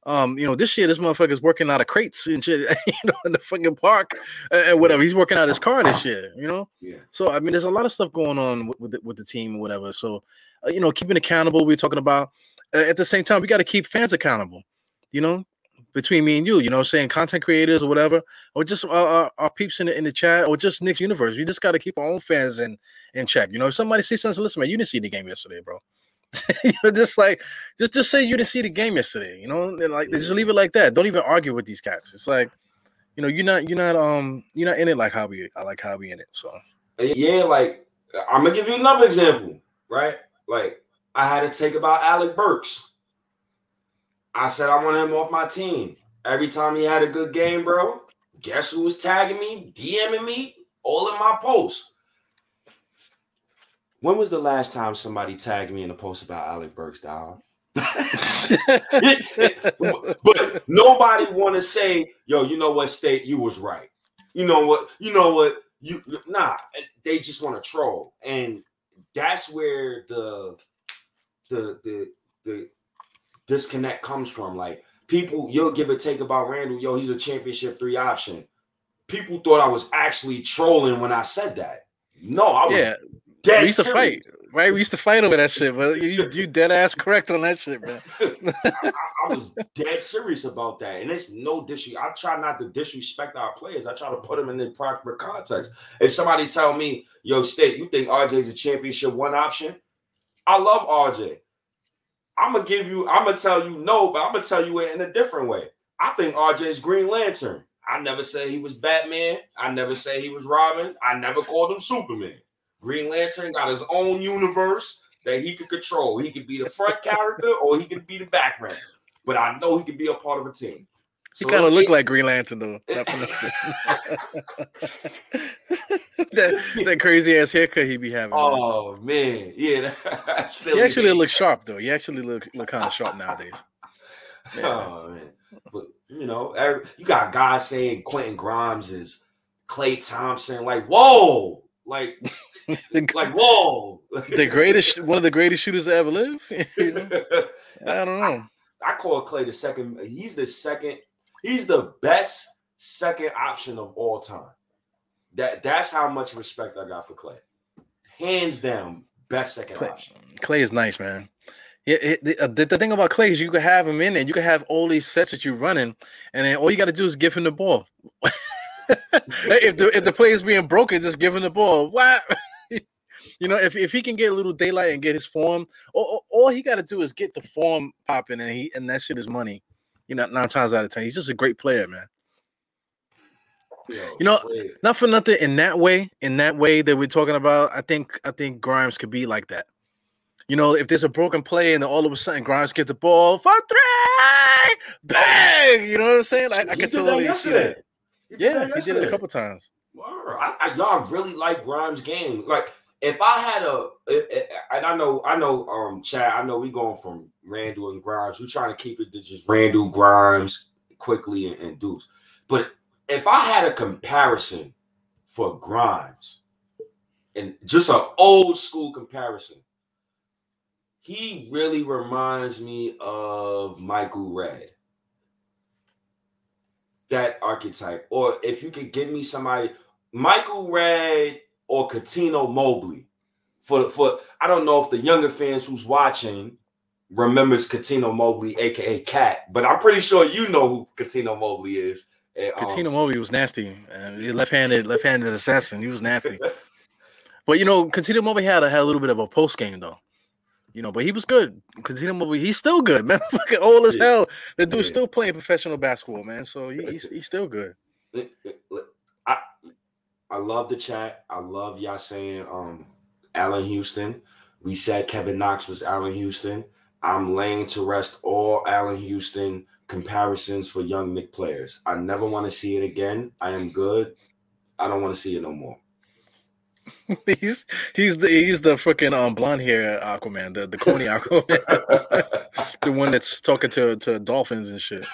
Um, you know, this year this motherfucker's working out of crates and shit, you know, in the fucking park and whatever. He's working out his car this year, you know. Yeah. So I mean, there's a lot of stuff going on with with the, with the team or whatever. So, uh, you know, keeping accountable. We're talking about uh, at the same time we got to keep fans accountable. You know, between me and you, you know, saying content creators or whatever, or just our, our, our peeps in the in the chat, or just Knicks universe. We just got to keep our own fans in in check. You know, if somebody says something, listen, man, you didn't see the game yesterday, bro. you know, just like just just say you didn't see the game yesterday. You know, and like just leave it like that. Don't even argue with these cats. It's like, you know, you're not you're not um you're not in it like how we I like how we in it. So yeah, like I'm gonna give you another example, right? Like I had to take about Alec Burks. I said I want him off my team. Every time he had a good game, bro, guess who was tagging me, DMing me, all in my posts. When was the last time somebody tagged me in a post about Alec Burks, dog? but nobody want to say, yo, you know what, state, you was right. You know what? You know what? You nah. They just want to troll, and that's where the the the the disconnect comes from. Like people, you'll give a take about Randle. Yo, he's a championship three option. People thought I was actually trolling when I said that. No, I was yeah. Dead. We used serious. to fight, right? We used to fight over that shit, but you you dead ass correct on that shit, man. I, I, was dead serious about that, and it's no disrespect. I try not to disrespect our players. I try to put them in the proper context. If somebody tell me, "Yo, State, you think RJ is a championship one option?" I love RJ. I'm gonna give you. I'm gonna tell you no, but I'm gonna tell you it in a different way. I think RJ is Green Lantern. I never said he was Batman. I never said he was Robin. I never called him Superman. Green Lantern got his own universe that he could control. He could be the front character or he could be the background. But I know he could be a part of a team. So he kind of look like Green Lantern though. that, that crazy ass haircut he be having. Oh man, yeah. he actually look sharp though. He actually look look kind of sharp nowadays. Yeah. Oh man, but you know, every, you got guys saying Quentin Grimes is Klay Thompson. Like, whoa, like, like whoa, the greatest, one of the greatest shooters to ever live. you know? I don't know. I, I call Klay the second. He's the second. He's the best second option of all time. That that's how much respect I got for Klay. Hands down, best second Klay, option. Klay is nice, man. Yeah, it, the, uh, the, the, thing about Klay is you can have him in and you can have all these sets that you're running, and then all you got to do is give him the ball. if the if the play is being broken, just give him the ball. What? You know, if, if he can get a little daylight and get his form, all, all he got to do is get the form popping, and he and that shit is money. You know, nine times out of ten, he's just a great player, man. you know, not for nothing in that way, in that way that we're talking about. I think I think Grimes could be like that. You know, if there's a broken play and all of a sudden Grimes get the ball for three, bang! You know what I'm saying? I, I can totally see that. He yeah, he did it a couple times. I, I, y'all really like Grimes' game. Like, if I had a, and I know, I know, um, Chad, I know we going from Randle and Grimes. We're trying to keep it to just Randle, Grimes, Quickley, and, and Deuce. But if I had a comparison for Grimes, and just an old school comparison, he really reminds me of Michael Redd. That archetype. Or if you could give me somebody, Michael Redd or Cuttino Mobley. For for I don't know if the younger fans who's watching remembers Cuttino Mobley, aka Cat, but I'm pretty sure you know who Cuttino Mobley is. And, um, Mobley was nasty. Uh, left-handed, left-handed assassin. He was nasty. but you know, Cuttino Mobley had a, had a little bit of a post game though. You know, but he was good. Cuttino he's still good, man. Fucking old as yeah. hell. The dude's yeah. still playing professional basketball, man. So he, he's he's still good. I love the chat. I love y'all saying um Allan Houston. We said Kevin Knox was Allan Houston. I'm laying to rest all Allan Houston comparisons for young Knick players. I never want to see it again. I am good. I don't want to see it no more. he's he's the he's the freaking um blonde hair Aquaman, the the corny Aquaman, the one that's talking to to dolphins and shit.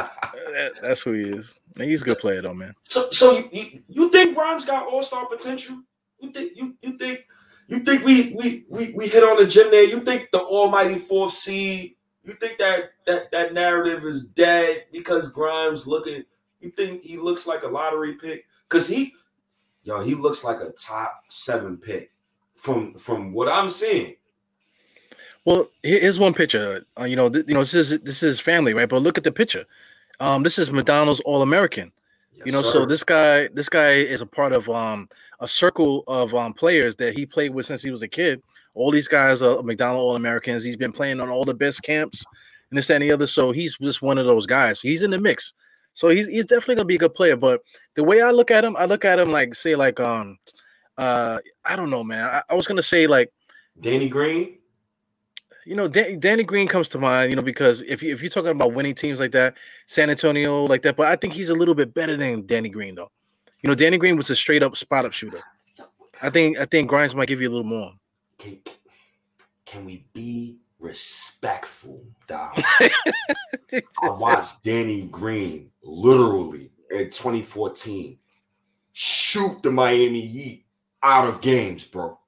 That, that's who he is. He's a good player though, man. So so you, you think Grimes got all star potential? You think you you think you think we we we we hit on the gym there? You think the almighty fourth seed? You think that that that narrative is dead because Grimes looking? You think he looks like a lottery pick? Because he yo, he looks like a top seven pick from from what I'm seeing. Well, here's one picture. Uh, you know, th- you know, this is this is family, right? But look at the picture. Um, this is McDonald's All American. Yes, you know, sir. so this guy, this guy is a part of um a circle of um players that he played with since he was a kid. All these guys are McDonald All Americans. He's been playing on all the best camps and this and the other. So he's just one of those guys. He's in the mix. So he's he's definitely gonna be a good player. But the way I look at him, I look at him like say like um uh I don't know, man. I, I was gonna say like Danny Green. You know, Dan, Danny Green comes to mind, you know, because if you if you're talking about winning teams like that, San Antonio like that, but I think he's a little bit better than Danny Green though. You know, Danny Green was a straight up spot up shooter. I think I think Grimes might give you a little more. Can, can we be respectful, dog. I watched Danny Green literally in 2014 shoot the Miami Heat out of games, bro.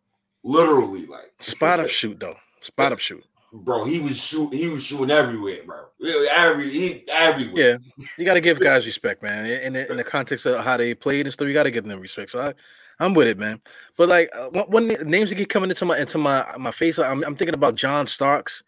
Literally, like spot up shoot though. Spot up shoot. Bro, he was shoot. He was shooting everywhere, bro. Every he, everywhere. Yeah, you got to give guys respect, man. In the, in the context of how they played and stuff, you got to give them respect. So I, I'm with it, man. But like, uh, when names that keep coming into my into my my face, I'm, I'm thinking about John Starks,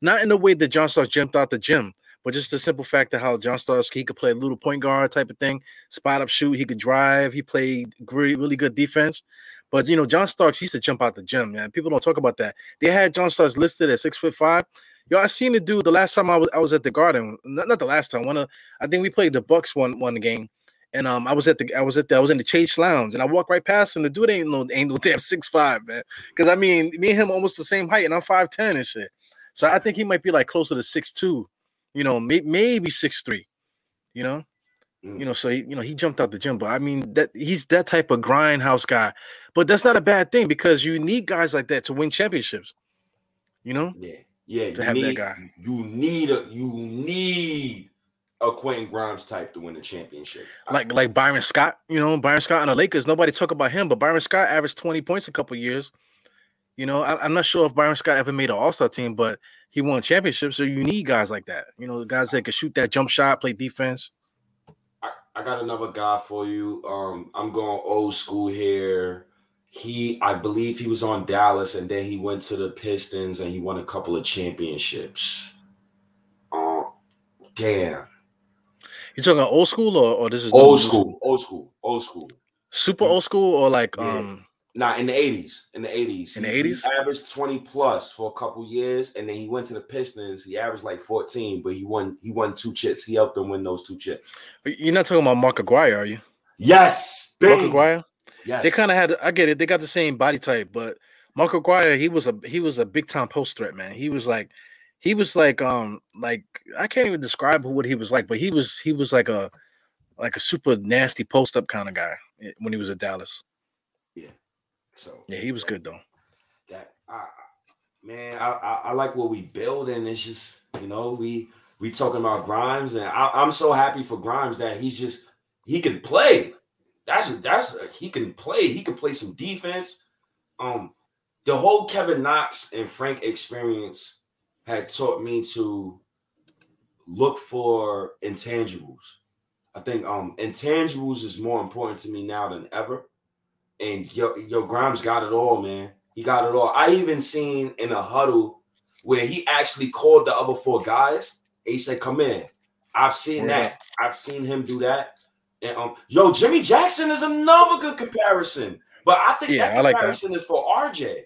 not in the way that John Starks jumped out the gym, but just the simple fact that how John Starks he could play a little point guard type of thing, spot up shoot, he could drive, he played really really good defense. But you know, John Starks used to jump out the gym, man. People don't talk about that. They had John Starks listed at six foot five. Yo, I seen the dude the last time I was I was at the Garden. Not, not the last time. One of I think we played the Bucks one one game, and um I was at the I was at the I was in the Chase Lounge, and I walked right past him. The dude ain't no ain't no damn six five, man. Because I mean, me and him almost the same height, and I'm five ten and shit. So I think he might be like closer to six two, you know, may, maybe six three, you know. Mm. You know, so he, you know, he jumped out the gym, but I mean that he's that type of grindhouse guy. But that's not a bad thing because you need guys like that to win championships. You know? Yeah, yeah. To have need, that guy. You need a you need a Quentin Grimes type to win the championship. Like like Byron Scott, you know, Byron Scott on the Lakers. Nobody talk about him, but Byron Scott averaged 20 points a couple years. You know, I, am not sure if Byron Scott ever made an All Star team, but he won championships. So you need guys like that. You know, guys that can shoot that jump shot, play defense. I got another guy for you. Um, I'm going old school here. He, I believe he was on Dallas, and then he went to the Pistons, and he won a couple of championships. Um, damn. You talking old school or, or this is old school, old school, old school, super old school, or like yeah. um not in the 80s. In the 80s. In the 80s? He averaged 20 plus for a couple years. And then he went to the Pistons. He averaged like 14, but he won he won two chips. He helped them win those two chips. You're not talking about Mark Aguirre, are you? Yes. Bing. Mark Aguirre? Yes. They kind of had I get it. They got the same body type, but Mark Aguirre, he was a he was a big time post threat, man. He was like he was like um like I can't even describe what he was like, but he was he was like a like a super nasty post up kind of guy eh, when he was at Dallas. Yeah. So yeah, he was good though. That I, man, I, I, I like what we build, and it's just you know we we talking about Grimes, and I, I'm so happy for Grimes that he's just he can play. That's a, that's a, he can play. He can play some defense. Um, the whole Kevin Knox and Frank experience had taught me to look for intangibles. I think um intangibles is more important to me now than ever and yo, yo, Grimes got it all, man. He got it all. I even seen in a huddle where he actually called the other four guys. and he said, "Come in." I've seen yeah. that. I've seen him do that. And um, yo, Jimmy Jackson is another good comparison. But I think yeah, that comparison like that. is for RJ.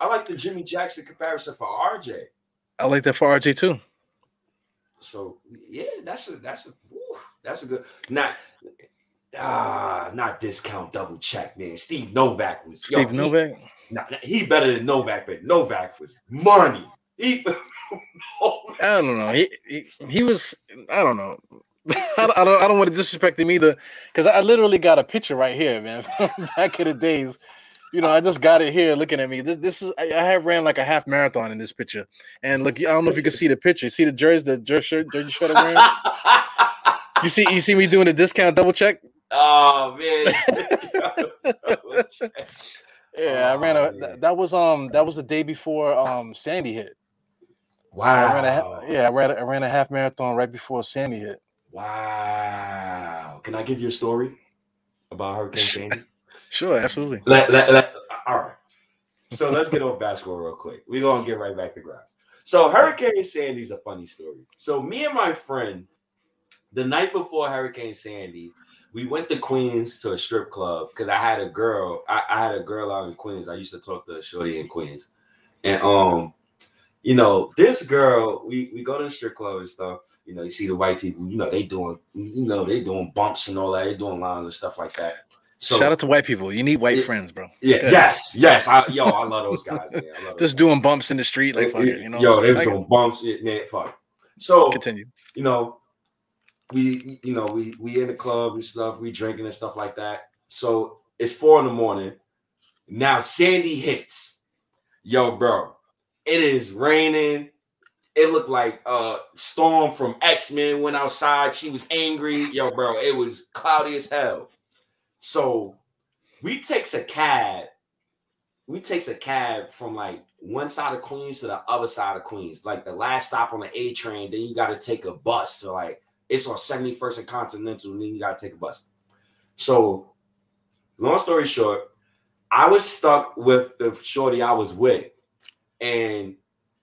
I like the Jimmy Jackson comparison for RJ. I like that for RJ too. So yeah, that's a that's a whew, that's a good. Now ah, not discount double check, man. Steve Novak was Steve yo, Novak. He, nah, he better than Novak, but Novak was money. He, I don't know. He, he, he was. I don't know. I, don't, I don't. I don't want to disrespect him either, because I literally got a picture right here, man. Back in the days, you know, I just got it here looking at me. This, this is. I, I have ran like a half marathon in this picture, and look, I don't know if you can see the picture. See the jersey, the jersey shirt, jersey shirt I'm wearing. you see, you see me doing a discount double check. Oh man. yeah, I ran a oh, that was um that was the day before um Sandy hit. Wow. I ran a, yeah, I ran, a, I ran a half marathon right before Sandy hit. Wow. Can I give you a story about Hurricane Sandy? sure, absolutely. Let, let, let, all right. So let's get off basketball real quick. We're gonna get right back to grass. So Hurricane Sandy's a funny story. So me and my friend, the night before Hurricane Sandy, we went to Queens to a strip club because I had a girl. I, I, had a girl out in Queens. I used to talk to Shorty in Queens, and um, you know, this girl. We we go to the strip club and stuff. You know, you see the white people. You know, they doing. You know, they doing bumps and all that. They doing lines and stuff like that. So, Shout out to white people. You need white yeah, friends, bro. Yeah. Yes. Yes. I, yo, I love those guys. Man. Just guys. doing bumps in the street, like fuck it, you know. Yo, they was doing bumps. Man, fuck. So continue. You know, we you know we we in the club and stuff we drinking and stuff like that. So it's four in the morning. Now sandy hits. Yo bro it is raining. It looked like uh storm from x-men went outside. She was angry. Yo bro it was cloudy as hell. So we takes a cab. We takes a cab from like one side of Queens to the other side of Queens, like the last stop on the A train. Then you got to take a bus to like it's on 71st and Continental, and then you got to take a bus. So, long story short, I was stuck with the shorty I was with, and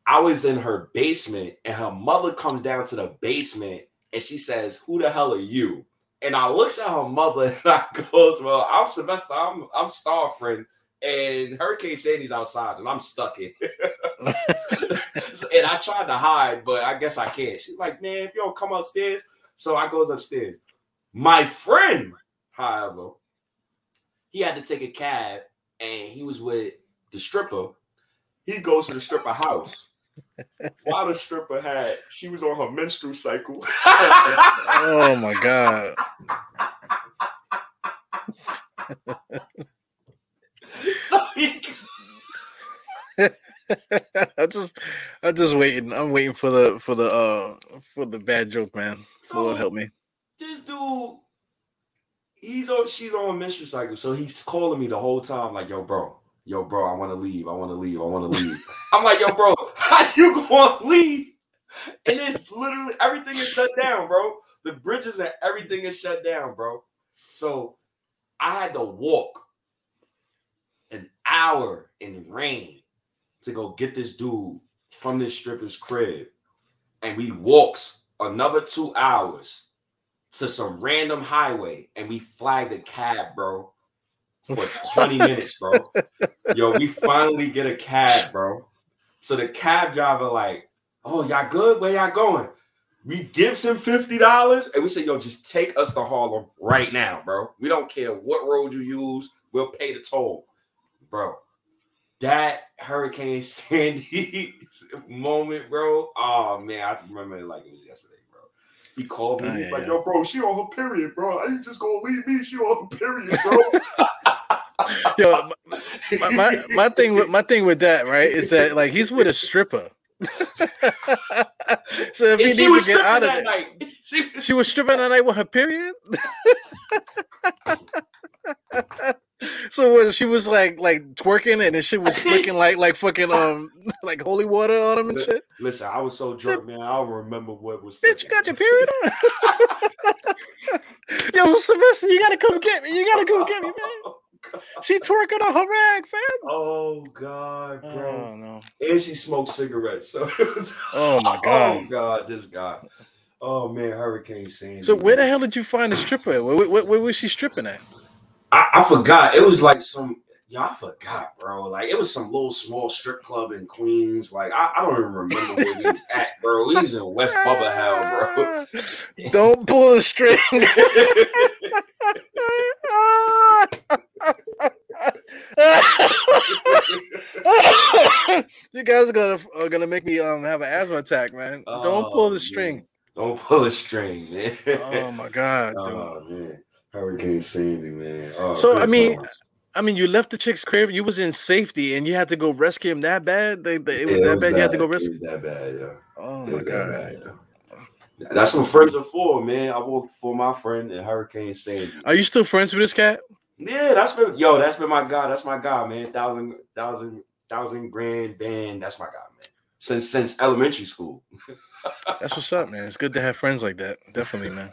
I was in her basement, and her mother comes down to the basement and she says, Who the hell are you? And I looks at her mother and I goes, Well, I'm Sylvester, I'm I'm Star friend, and Hurricane Sandy's outside, and I'm stuck here. and I tried to hide, but I guess I can't. She's like, Man, if you don't come upstairs. So I goes upstairs. My friend, however, he had to take a cab and he was with the stripper. He goes to the stripper house. While the stripper had, she was on her menstrual cycle. oh my god. so he... I just, I'm just waiting. I'm waiting for the for the uh for the bad joke, man. So Lord help me. This dude, he's on. She's on a menstrual cycle, so he's calling me the whole time, like, "Yo, bro, yo, bro, I want to leave. I want to leave. I want to leave. I'm like, yo, bro, how you going to leave? And it's literally everything is shut down, bro. The bridges and everything is shut down, bro. So I had to walk an hour in rain to go get this dude from this stripper's crib. And we walks another two hours to some random highway and we flagged a cab, bro for 20 minutes, bro. Yo, we finally get a cab, bro. So the cab driver, like, oh, y'all good? Where y'all going? We gives him $50 and we say, yo, just take us to Harlem right now, bro. We don't care what road you use, we'll pay the toll. Bro, that Hurricane Sandy moment, bro. Oh man, I remember it like it was yesterday, bro. He called me. Oh, He's yeah, like, "Yo, bro, she on her period, bro. I ain't just gonna leave me. She on her period, bro." Yo, my, my, my thing with my thing with that, right, is that like he's with a stripper. so if and he needs to get out of it, night. She, she was stripping that night with her period. So was she was like like twerking and then she was flicking like like fucking um like holy water on him and shit. Listen, I was so drunk, man. I don't remember what was. Bitch, you got your period on. Yo, Sylvester, you gotta come get me. You gotta come get me, man. She twerking on her rag, fam. Oh God, bro. Oh, no. And she smoked cigarettes. So it was Oh my God. Oh God, this guy. Oh man, Hurricane Sandy. So where the hell did you find the stripper? Where, where, where was she stripping at? I, I, forgot. It was like some y'all forgot, bro. Like it was some little small strip club in Queens. Like I, I don't even remember where he was at, bro. He's in West Bubba Hell, bro. Don't pull the string. you guys are gonna are gonna make me um have an asthma attack, man. Oh, Don't pull the string. Man. Don't pull the string, man. oh my god. Dude. Oh man. Hurricane Sandy, man. Oh, so I mean, times. I mean, you left the chick's crib. You was in safety, and you had to go rescue him that bad. They, they, it was yeah, that it was bad. That, you had to go rescue. It was that bad, yeah. Oh my god. Bad, yeah. That's what friends are for, man. I worked for my friend in Hurricane Sandy. Are you still friends with this cat? Yeah, that's been yo. That's been my guy. That's my guy, man. Thousand, thousand, thousand grand band. That's my guy, man. Since since elementary school. that's what's up, man. It's good to have friends like that. Definitely, man.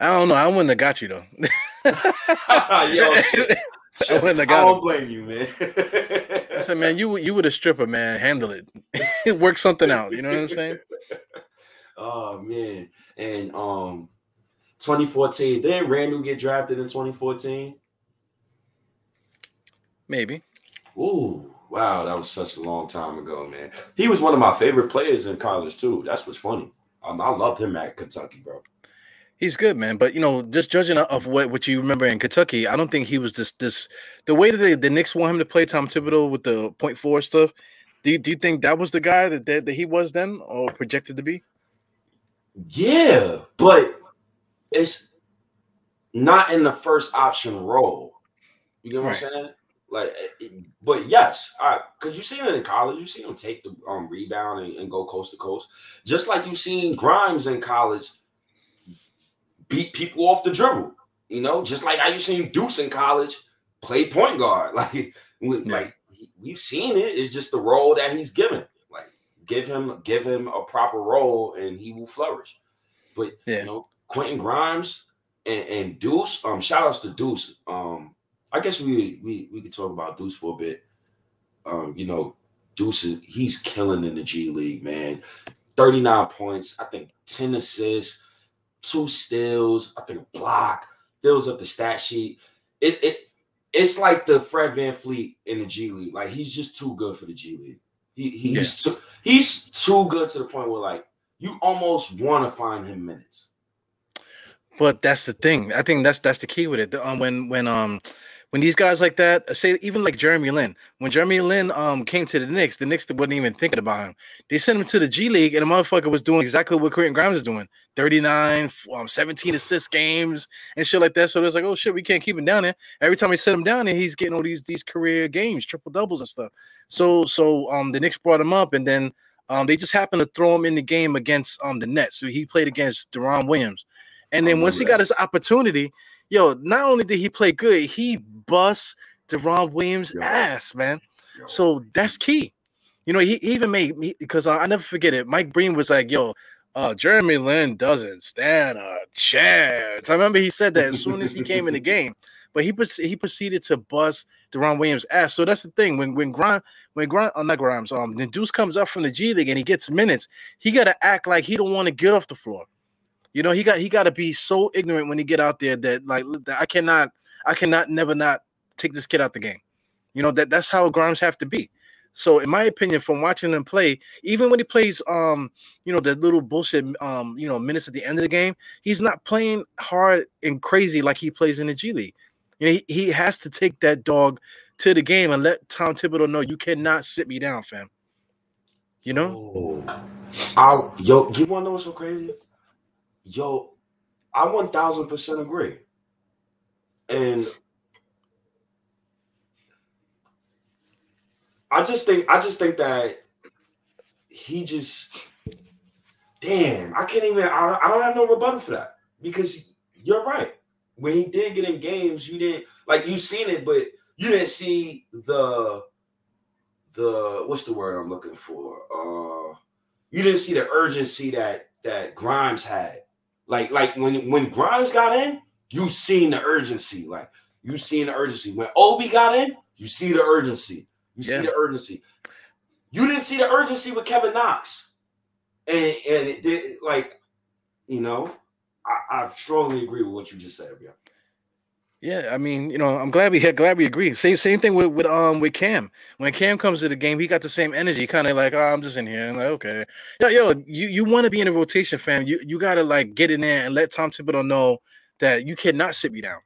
I don't know. I wouldn't have got you though. yo, I wouldn't have got. I don't him. blame you, man. I said, man, you you would a stripper, man. Handle it. Work something out. You know what I'm saying? Oh man, and um, 2014. Didn't Randle get drafted in 2014? Maybe. Ooh, wow, that was such a long time ago, man. He was one of my favorite players in college too. That's what's funny. Um, I loved him at Kentucky, bro. He's good, man. But you know, just judging of what what you remember in Kentucky, I don't think he was this this the way that they, the Knicks want him to play Tom Thibodeau with the point four stuff. Do you, do you think that was the guy that, that that he was then or projected to be? Yeah, but it's not in the first option role. You get what right. I'm saying? Like, but yes, all right. Cause you seen it in college, you seen him take the um, rebound and, and go coast to coast, just like you seen Grimes in college beat people off the dribble. You know, just like I used to see Deuce in college play point guard. Like, like we've seen it. It's just the role that he's given. Like, give him give him a proper role, and he will flourish. But yeah. you know, Quentin Grimes and, and Deuce. Um, shout outs to Deuce. Um, I guess we we we could talk about Deuce for a bit. Um, you know, Deuce is he's killing in the G League, man. 39 points, I think 10 assists, two steals, I think a block, fills up the stat sheet. It it it's like the Fred VanVleet in the G League. Like he's just too good for the G League. He, he's yeah. too, he's too good to the point where like you almost want to find him minutes. But that's the thing. I think that's that's the key with it. Um, when when um when these guys like that, uh, say even like Jeremy Lin, when Jeremy Lin um came to the Knicks, the Knicks wasn't even thinking about him. They sent him to the G League, and the motherfucker was doing exactly what Quentin Grimes is doing 39, um, 17 assist games and shit like that. So it's like, oh shit, we can't keep him down there. Every time we set him down there, he's getting all these these career games, triple doubles and stuff. So so um the Knicks brought him up, and then um they just happened to throw him in the game against um the Nets. So he played against Deron Williams. And then once he got his opportunity, yo, not only did he play good, he bust Deron Williams' yo. ass, man. Yo. So that's key. You know, he, he even made me because I, I, never forget it. Mike Breen was like, yo, uh, Jeremy Lin doesn't stand a chance. I remember he said that as soon as he came in the game. But he he proceeded to bust Deron Williams' ass. So that's the thing. When when Grimes, when Grimes, oh, not Grimes, um, the Deuce comes up from the G League and he gets minutes, he got to act like he don't want to get off the floor. You know, he got he got to be so ignorant when he get out there that like that I cannot I cannot never not take this kid out the game. You know that that's how Grimes have to be. So in my opinion, from watching him play, even when he plays um, you know, the little bullshit um, you know, minutes at the end of the game, he's not playing hard and crazy like he plays in the G League. You know, he, he has to take that dog to the game and let Tom Thibodeau know you cannot sit me down, fam. You know? Oh. I, yo, you wanna know what's so crazy? Yo, I 1000% agree. And I just think I just think that he just damn, I can't even I don't, I don't have no rebuttal for that because you're right. When he did get in games, you didn't like you seen it, but you didn't see the the what's the word I'm looking for? Uh you didn't see the urgency that that Grimes had like, like when when Grimes got in, you seen the urgency. Like you seen the urgency. When Obi got in, you see the urgency. You yeah. see the urgency. You didn't see the urgency with Kevin Knox. And and it did like, you know, I, I strongly agree with what you just said, yeah. Yeah, I mean, you know, I'm glad we had glad we agree. Same same thing with with um with Cam. When Cam comes to the game, he got the same energy, kind of like, oh, I'm just in here. I'm like, okay, yo, yo, you you want to be in a rotation, fam. You you gotta like get in there and let Tom Thibodeau know that you cannot sit me down.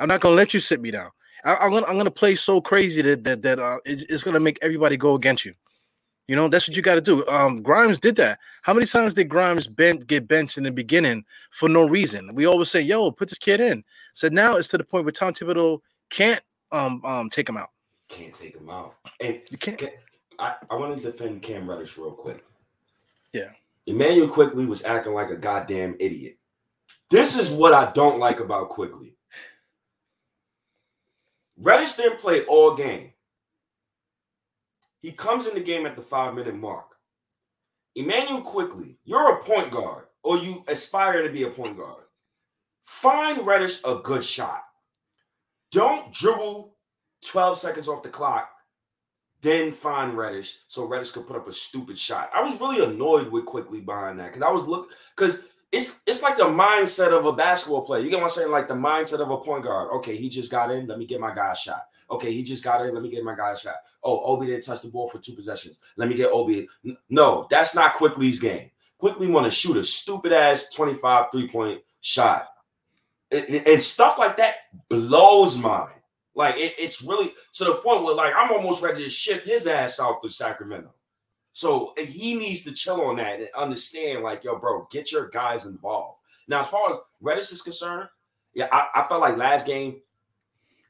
I'm not gonna let you sit me down. I, am gonna I'm gonna play so crazy that that that uh, it's, it's gonna make everybody go against you. You know, that's what you got to do. Um, Grimes did that. How many times did Grimes get benched in the beginning for no reason? We always say, "Yo, put this kid in." So now it's to the point where Tom Thibodeau can't um um take him out. Can't take him out. And you can't. Can, I, I want to defend Cam Reddish real quick. Yeah. Immanuel Quickley was acting like a goddamn idiot. This is what I don't like about Quickley. Reddish didn't play all game. He comes in the game at the five minute mark. Immanuel Quickley, you're a point guard, or you aspire to be a point guard. Find Reddish a good shot. Don't dribble 12 seconds off the clock, then find Reddish so Reddish could put up a stupid shot. I was really annoyed with quickly behind that because I was look because it's it's like the mindset of a basketball player. You get what I'm saying? Like the mindset of a point guard. Okay, he just got in. Let me get my guy shot. Okay, he just got in. Let me get my guy a shot. Oh, Obi didn't touch the ball for two possessions. Let me get Obi. No, that's not Quickley's game. Quickly want to shoot a stupid ass 25 three point shot. And, and stuff like that blows mine. Like it, it's really to the point where like I'm almost ready to ship his ass out to Sacramento. So he needs to chill on that and understand, like, yo, bro, get your guys involved. Now, as far as Reddish is concerned, yeah, I, I felt like last game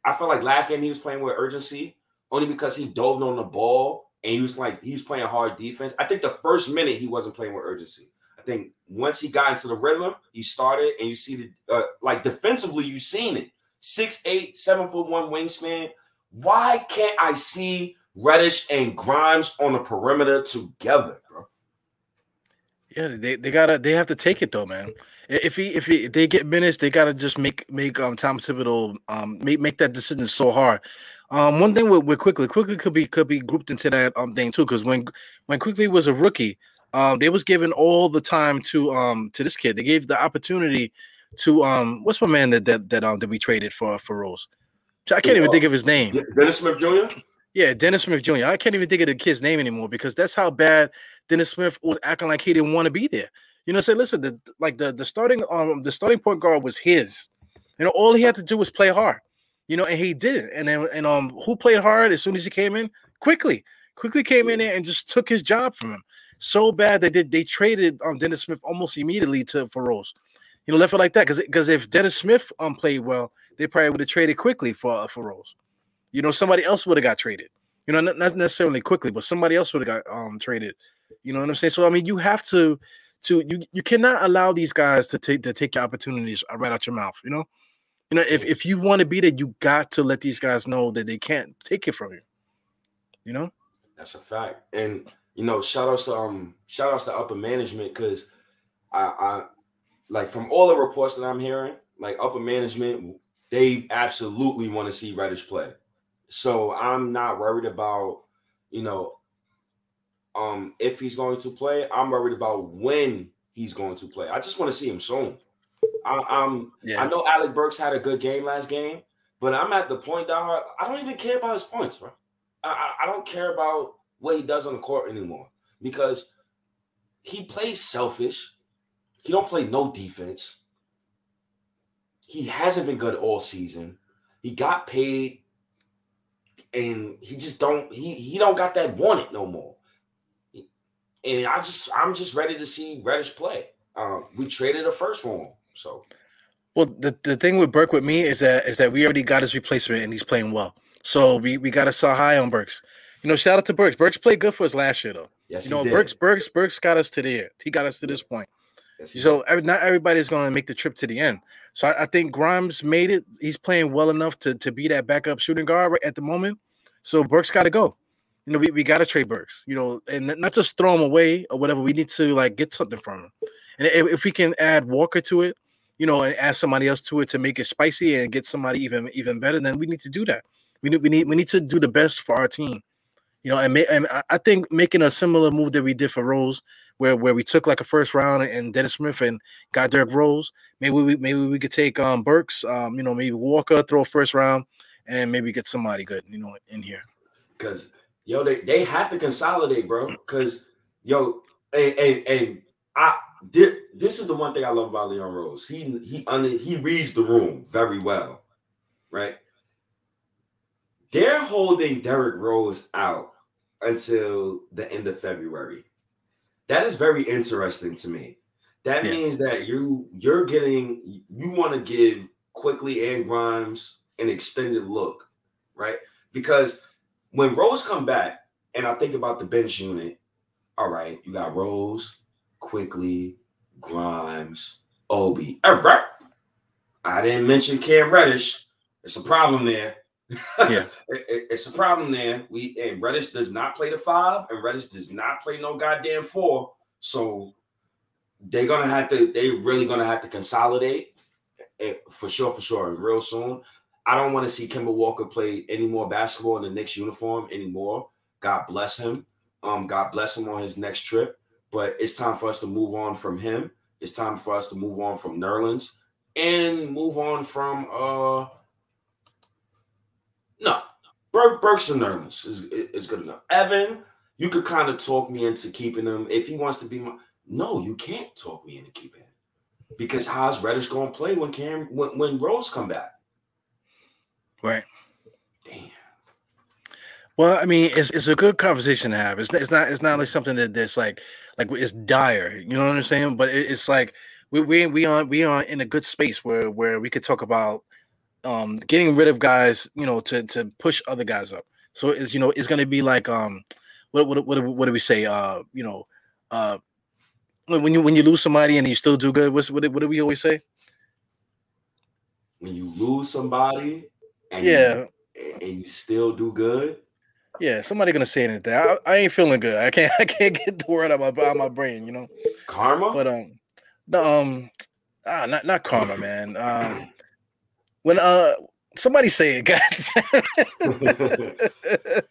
I felt like last game he was playing with urgency only because he dove on the ball and he was like he was playing hard defense. I think the first minute he wasn't playing with urgency. I think once he got into the rhythm, he started, and you see the uh, like defensively, you've seen it. Six eight, seven foot one wingspan. Why can't I see Reddish and Grimes on the perimeter together, bro? Yeah, they, they gotta they have to take it though, man. If he if, he, they get minutes, they gotta just make make um Tom Thibodeau um make make that decision so hard. Um, one thing with, with Quickley, Quickley could be could be grouped into that um thing too, because when when Quickley was a rookie, um, they was given all the time to um to this kid. They gave the opportunity to um what's my man that that that um that we traded for for Rose. I can't even think of his name. Dennis Smith Jr. Yeah, Dennis Smith Jr. I can't even think of the kid's name anymore because that's how bad Dennis Smith was acting like he didn't want to be there. You know, say, listen, the like the the starting um the starting point guard was his. You know, all he had to do was play hard. You know, and he did it. And then and um who played hard as soon as he came in? Quickley. Quickley came in there and just took his job from him. So bad they did they traded um Dennis Smith almost immediately to for Rose. You know, left it like that because because if Dennis Smith um played well, they probably would have traded Quickley for uh, for Rose. You know, somebody else would have got traded. You know, not, not necessarily Quickley, but somebody else would have got um traded. You know what I'm saying? So I mean, you have to to you you cannot allow these guys to take to take your opportunities right out your mouth. You know, you know if if you want to be there, you got to let these guys know that they can't take it from you. You know, that's a fact. And you know, shout outs to um shout outs to upper management because I I like from all the reports that I'm hearing, like upper management, they absolutely want to see Reddish play. So I'm not worried about, you know, um, if he's going to play. I'm worried about when he's going to play. I just want to see him soon. I, am yeah. I know Alec Burks had a good game last game, but I'm at the point that I don't even care about his points, bro. I, I don't care about what he does on the court anymore because he plays selfish. He don't play no defense. He hasn't been good all season. He got paid and he just don't he he don't got that want it no more. And I just I'm just ready to see Reddish play. Um, we traded a first for him, so. Well, the, the thing with Burke with me is that is that we already got his replacement and he's playing well. So we, we got to saw high on Burks. You know, shout out to Burks. Burks played good for us last year though. Yes, you know, Burks Burks Burks got us to there. He got us to this point. Yes, so every, not everybody's going to make the trip to the end. So I, I, think Grimes made it. He's playing well enough to to be that backup shooting guard right at the moment. So Burks got to go. You know, we, we got to trade Burks. You know, and not just throw him away or whatever. We need to like get something from him. And if, if we can add Walker to it, you know, and add somebody else to it to make it spicy and get somebody even even better, then we need to do that. We need we need we need to do the best for our team. You know, and, ma- and I think making a similar move that we did for Rose, where where we took like a first round and Dennis Smith and got Derrick Rose. Maybe we maybe we could take um Burks, um, you know, maybe Walker, throw a first round, and maybe get somebody good, you know, in here. Because yo, they, they have to consolidate, bro. Because yo, and, and, and I this is the one thing I love about Leon Rose. He he under he reads the room very well, right? They're holding Derrick Rose out until the end of February. That is very interesting to me. That yeah. means that you you're getting you want to give Quickley and Grimes an extended look, right? Because when Rose come back, and I think about the bench unit, all right, you got Rose, Quickley, Grimes, Obi. Ever. I didn't mention Cam Reddish. It's a problem there. Yeah, it, it's a problem there. We and Reddish does not play the five, and Reddish does not play no goddamn four. So they're gonna have to. They really gonna have to consolidate eh, for sure, for sure, and real soon. I don't want to see Kemba Walker play any more basketball in the Knicks uniform anymore. God bless him. Um, God bless him on his next trip. But it's time for us to move on from him. It's time for us to move on from Nerlens and move on from uh no Burke Burks and Nerlens is, is good enough. Evan, you could kind of talk me into keeping him if he wants to be my no, you can't talk me into keeping him. Because how's Reddish gonna play when Cam when, when Rose come back? Right. Damn. Well, I mean, it's it's a good conversation to have. It's it's not it's not like something that that's like like it's dire. You know what I'm saying? But it, it's like we we we on we are in a good space where where we could talk about um getting rid of guys, you know, to to push other guys up. So it's you know it's gonna be like um what what what what do we say? Uh, you know, uh when you when you lose somebody and you still do good, what's what, what do we always say? When you lose somebody, and yeah, you, and you still do good. Yeah, somebody gonna say anything. I, I ain't feeling good. I can't I can't get the word out of my, out my brain, you know. Karma, but um, no, um, ah, not not karma, man. Um, when uh somebody say it, God.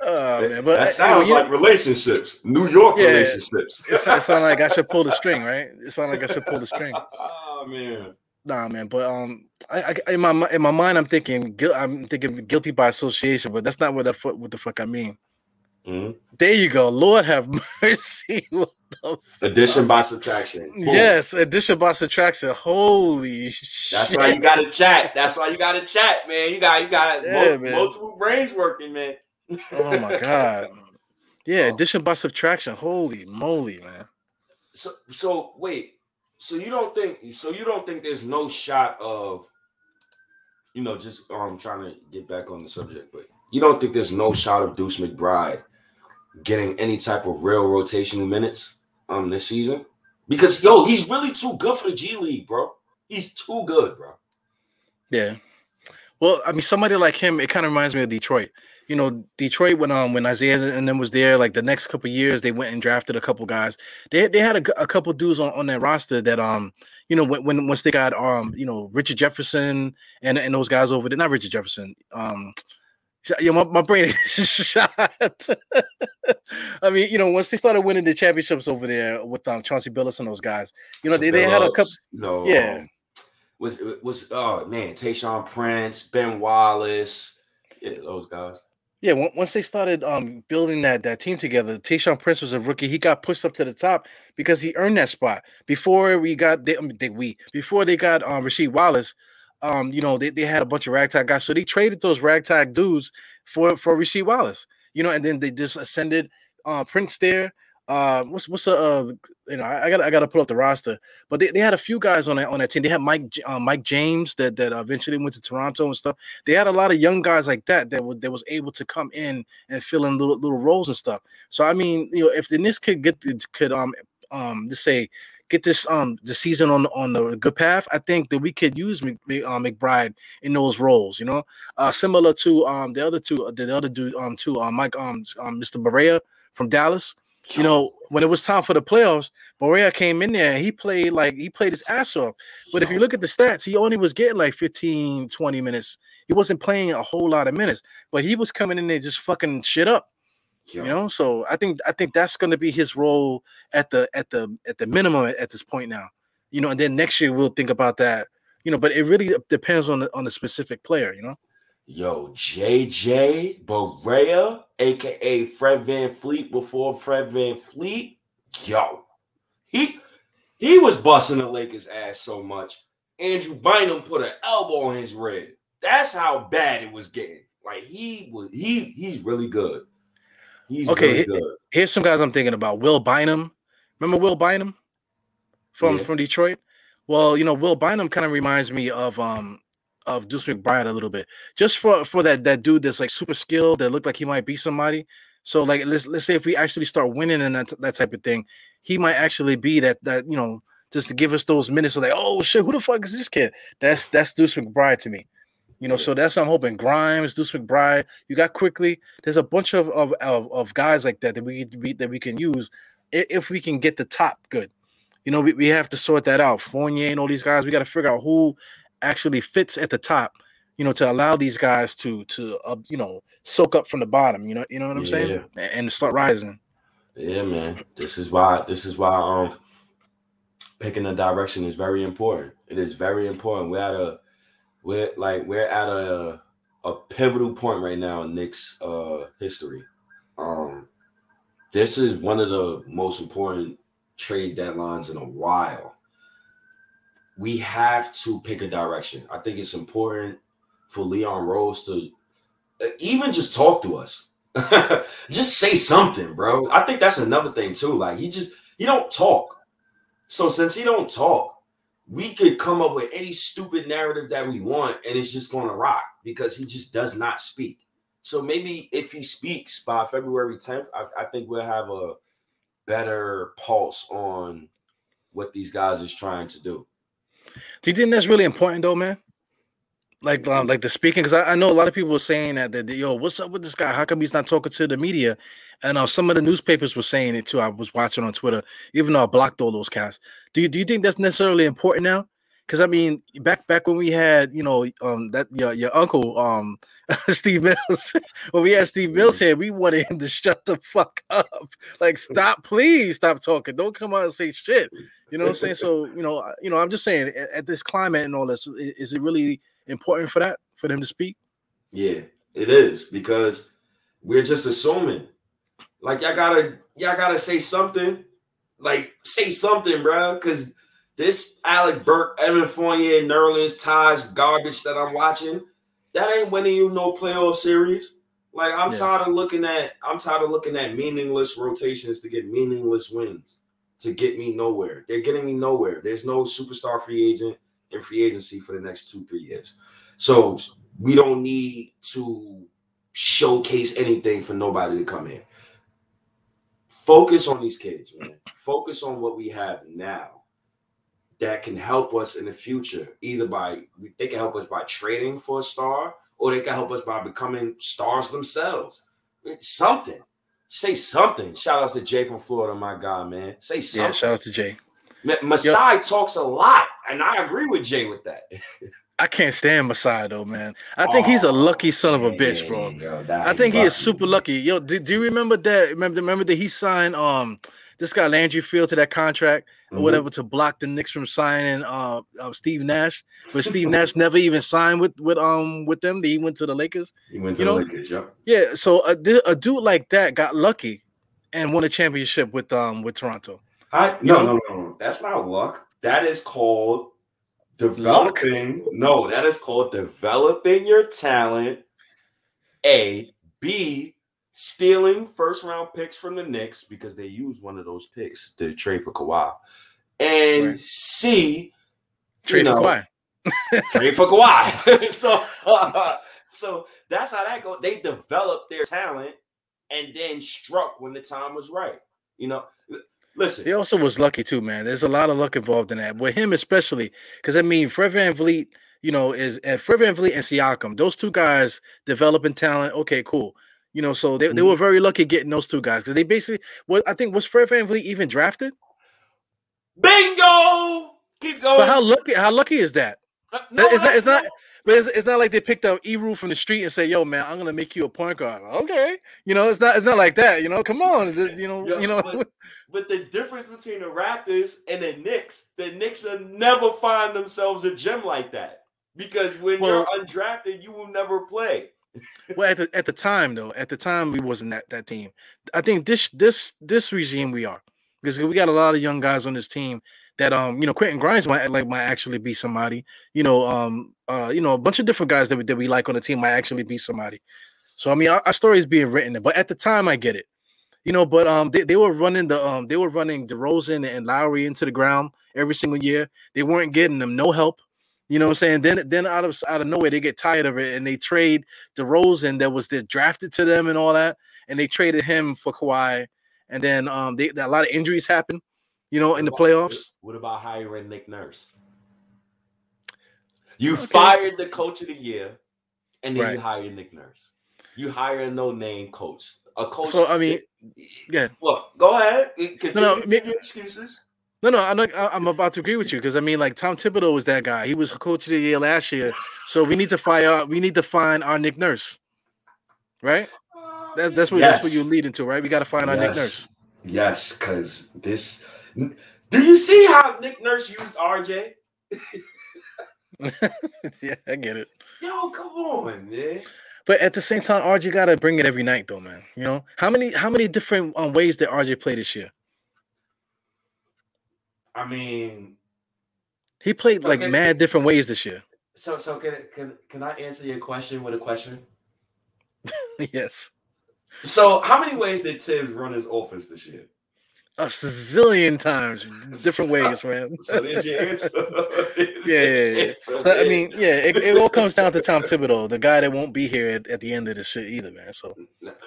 Oh man, but that sounds like know, relationships, New York yeah, relationships. it, sounds, it sounds like I should pull the string, right? It sounds like I should pull the string. oh man, nah, man. But um, I, I, in my in my mind, I'm thinking I'm thinking guilty by association, but that's not what the fuck what the fuck I mean. Mm-hmm. There you go. Lord have mercy. addition by subtraction. Boom. Yes, addition by subtraction. Holy That's shit. why you got to chat. That's why you got to chat, man. You got you got yeah, multiple brains working, man oh my god. Yeah, oh. addition by subtraction. Holy moly, man. So so wait. So you don't think so you don't think there's no shot of you know just um trying to get back on the subject, but you don't think there's no shot of Deuce McBride getting any type of real rotational minutes um this season? Because yo, he's really too good for the G League, bro. He's too good, bro. Yeah. Well, I mean, somebody like him, it kind of reminds me of Detroit you know, Detroit when um when Isaiah and then was there, like the next couple years, they went and drafted a couple guys. They they had a, a couple dudes on, on that roster that um you know when, when once they got um you know Richard Jefferson and and those guys over there, not Richard Jefferson, um yeah, my, my brain is shot. I mean, you know, once they started winning the championships over there with um Chauncey Billups and those guys, you know, they, they had a couple. No, yeah, was was oh man, Tayshaun Prince, Ben Wallace, yeah, those guys. Yeah, once they started um, building that that team together, Tayshaun Prince was a rookie. He got pushed up to the top because he earned that spot. Before we got they, they we before they got um Rasheed Wallace, um, you know, they, they had a bunch of ragtag guys. So they traded those ragtag dudes for for Rasheed Wallace, you know, and then they just ascended uh Prince there uh, what's what's uh, you know I, got I got to pull up the roster, but they, they had a few guys on that on that team. They had Mike uh, Mike James that that eventually went to Toronto and stuff. They had a lot of young guys like that that would that was able to come in and fill in little little roles and stuff. So I mean, you know, if the Knicks could get could um um just say get this um the season on on the good path, I think that we could use uh, McBride in those roles. You know, uh, similar to um the other two, the other dude um to uh, Mike um, um Mr. Barea from Dallas you know, when it was time for the playoffs, Barea came in there and he played like he played his ass off. But if you look at the stats, he only was getting like 15, 20 minutes. He wasn't playing a whole lot of minutes, but he was coming in there just fucking shit up. You know, so I think I think that's going to be his role at the at the at the minimum at, at this point now. You know, and then next year we'll think about that. You know, but it really depends on the on the specific player. You know. Yo, JJ Barea, aka Fred VanVleet before Fred VanVleet. Yo, he he was busting the Lakers' ass so much. Andrew Bynum put an elbow on his rib. That's how bad it was getting. Like he was he he's really good. He's okay. Really good. Here's some guys I'm thinking about. Will Bynum. Remember Will Bynum from yeah. from Detroit? Well, you know, Will Bynum kind of reminds me of um of Deuce McBride a little bit, just for for that that dude that's like super skilled that looked like he might be somebody. So like let's let's say if we actually start winning and that that type of thing, he might actually be that that you know just to give us those minutes of like oh shit who the fuck is this kid? That's that's Deuce McBride to me. You know, so that's what I'm hoping. Grimes, Deuce McBride, you got Quickley. There's a bunch of of, of, of guys like that that we, that we can use if we can get the top good. You know, we, we have to sort that out. Fournier and all these guys, we got to figure out who actually fits at the top you know to allow these guys to to uh, you know soak up from the bottom you know you know what i'm yeah. saying? And start rising. Yeah man. This is why this is why um picking a direction is very important. It is very important. We're at a we're like we're at a a pivotal point right now in Knicks uh history. Um this is one of the most important trade deadlines in a while we have to pick a direction. I think it's important for Leon Rose to uh, even just talk to us. just say something, bro. I think that's another thing too. Like he just he don't talk. So since he don't talk, we could come up with any stupid narrative that we want and it's just going to rock because he just does not speak. So maybe if he speaks by February 10th, I, I think we'll have a better pulse on what these guys is trying to do. Do you think that's really important though, man? Like, um, like the speaking, because I, I, know a lot of people were saying that, that yo, what's up with this guy? How come he's not talking to the media? And uh, some of the newspapers were saying it too. I was watching on Twitter, even though I blocked all those casts. Do you do you think that's necessarily important now? Because I mean, back back when we had, you know, um, that your your uncle, um, Steve Mills, when we had Steve Mills here, we wanted him to shut the fuck up. Like, stop, please stop talking. Don't come out and say shit. You know what I'm saying? So, you know, you know, I'm just saying, at, at this climate and all this, is it really important for that for them to speak? Yeah, it is because we're just assuming. Like y'all gotta y'all gotta say something. Like say something, bro. Because this Alec Burks, Evan Fournier, Nerlens, Taj garbage that I'm watching, that ain't winning you no playoff series. Like I'm yeah. tired of looking at I'm tired of looking at meaningless rotations to get meaningless wins to get me nowhere. They're getting me nowhere. There's no superstar free agent in free agency for the next two, three years. So we don't need to showcase anything for nobody to come in. Focus on these kids, man. Focus on what we have now that can help us in the future. Either by they can help us by trading for a star, or they can help us by becoming stars themselves. something. Say something. Shout out to Jay from Florida, my guy, man. Say something. Yeah, shout out to Jay. Masai yep. talks a lot, and I agree with Jay with that. I can't stand Masai though, man. I think oh, he's a lucky son of a bitch, bro. Yo, I think he is super lucky. Yo, do, do you remember that? Remember, remember that he signed um this guy Landry Fields to that contract mm-hmm. or whatever to block the Knicks from signing uh, uh Steve Nash, but Steve Nash never even signed with with um with them. He went to the Lakers. He went to the know? Lakers. Yep. Yeah. So a, a dude like that got lucky and won a championship with um with Toronto. I no, no, no, no. That's not luck. That is called developing. Luck? No, that is called developing your talent. A, B, stealing first round picks from the Knicks because they used one of those picks to trade for Kawhi. And right. C, trade know, for Kawhi. trade for Kawhi. so, uh, so that's how that goes. They developed their talent and then struck when the time was right. You know, Listen, he also was lucky too, man. There's a lot of luck involved in that. With him especially, because I mean, Fred VanVleet, you know, is at Fred VanVleet and Siakam. Those two guys developing talent. Okay, cool. You know, so they, mm-hmm. they were very lucky getting those two guys because they basically what I think was Fred VanVleet even drafted. Bingo! Keep going. But how lucky? How lucky is that? Uh, no, it's not. It's not. But it's, it's not like they picked up Eru from the street and say, "Yo, man, I'm gonna make you a point guard." Okay, you know, it's not. It's not like that. You know, come on. You know, Yo, you know. But, but, the difference between the Raptors and the Knicks, the Knicks will never find themselves a gem like that because when well, you're undrafted, you will never play. Well, at the at the time though, at the time we wasn't that that team. I think this this this regime we are because we got a lot of young guys on this team that um you know Quentin Grimes might like might actually be somebody. You know um uh you know a bunch of different guys that we, that we like on the team might actually be somebody. So I mean our, our story is being written, but at the time I get it. You know, but um they, they were running the um they were running DeRozan and Lowry into the ground every single year. They weren't getting them no help. You know what I'm saying? Then then out of out of nowhere they get tired of it and they trade DeRozan that was the drafted to them and all that, and they traded him for Kawhi. And then um they a lot of injuries happen, you know, in the playoffs. What about hiring Nick Nurse? You okay. fired the coach of the year, and then right. you hired Nick Nurse. You hire a no name coach, a coach. So I mean, yeah. Well, go ahead. Continue no, no, excuses. No, no, I'm I'm about to agree with you because I mean, like Tom Thibodeau was that guy. He was coach of the year last year. So we need to fire. We need to find our Nick Nurse, right? That, that's what yes. that's what you're leading to, right? We got to find our yes. Nick Nurse. Yes, because this do you see how Nick Nurse used RJ? yeah, I get it. Yo, come on, man. But at the same time, RJ gotta bring it every night, though, man. You know how many how many different um, ways did RJ play this year? I mean, he played like okay, mad different ways this year. So, so can can can I answer your question with a question? yes. So, how many ways did Thibs run his offense this year? a zillion times, different ways, man. so there's your answer. yeah, yeah, yeah. So, I mean, yeah, it, it, all comes down to Tom Thibodeau, the guy that won't be here at, at the end of this shit either, man. So,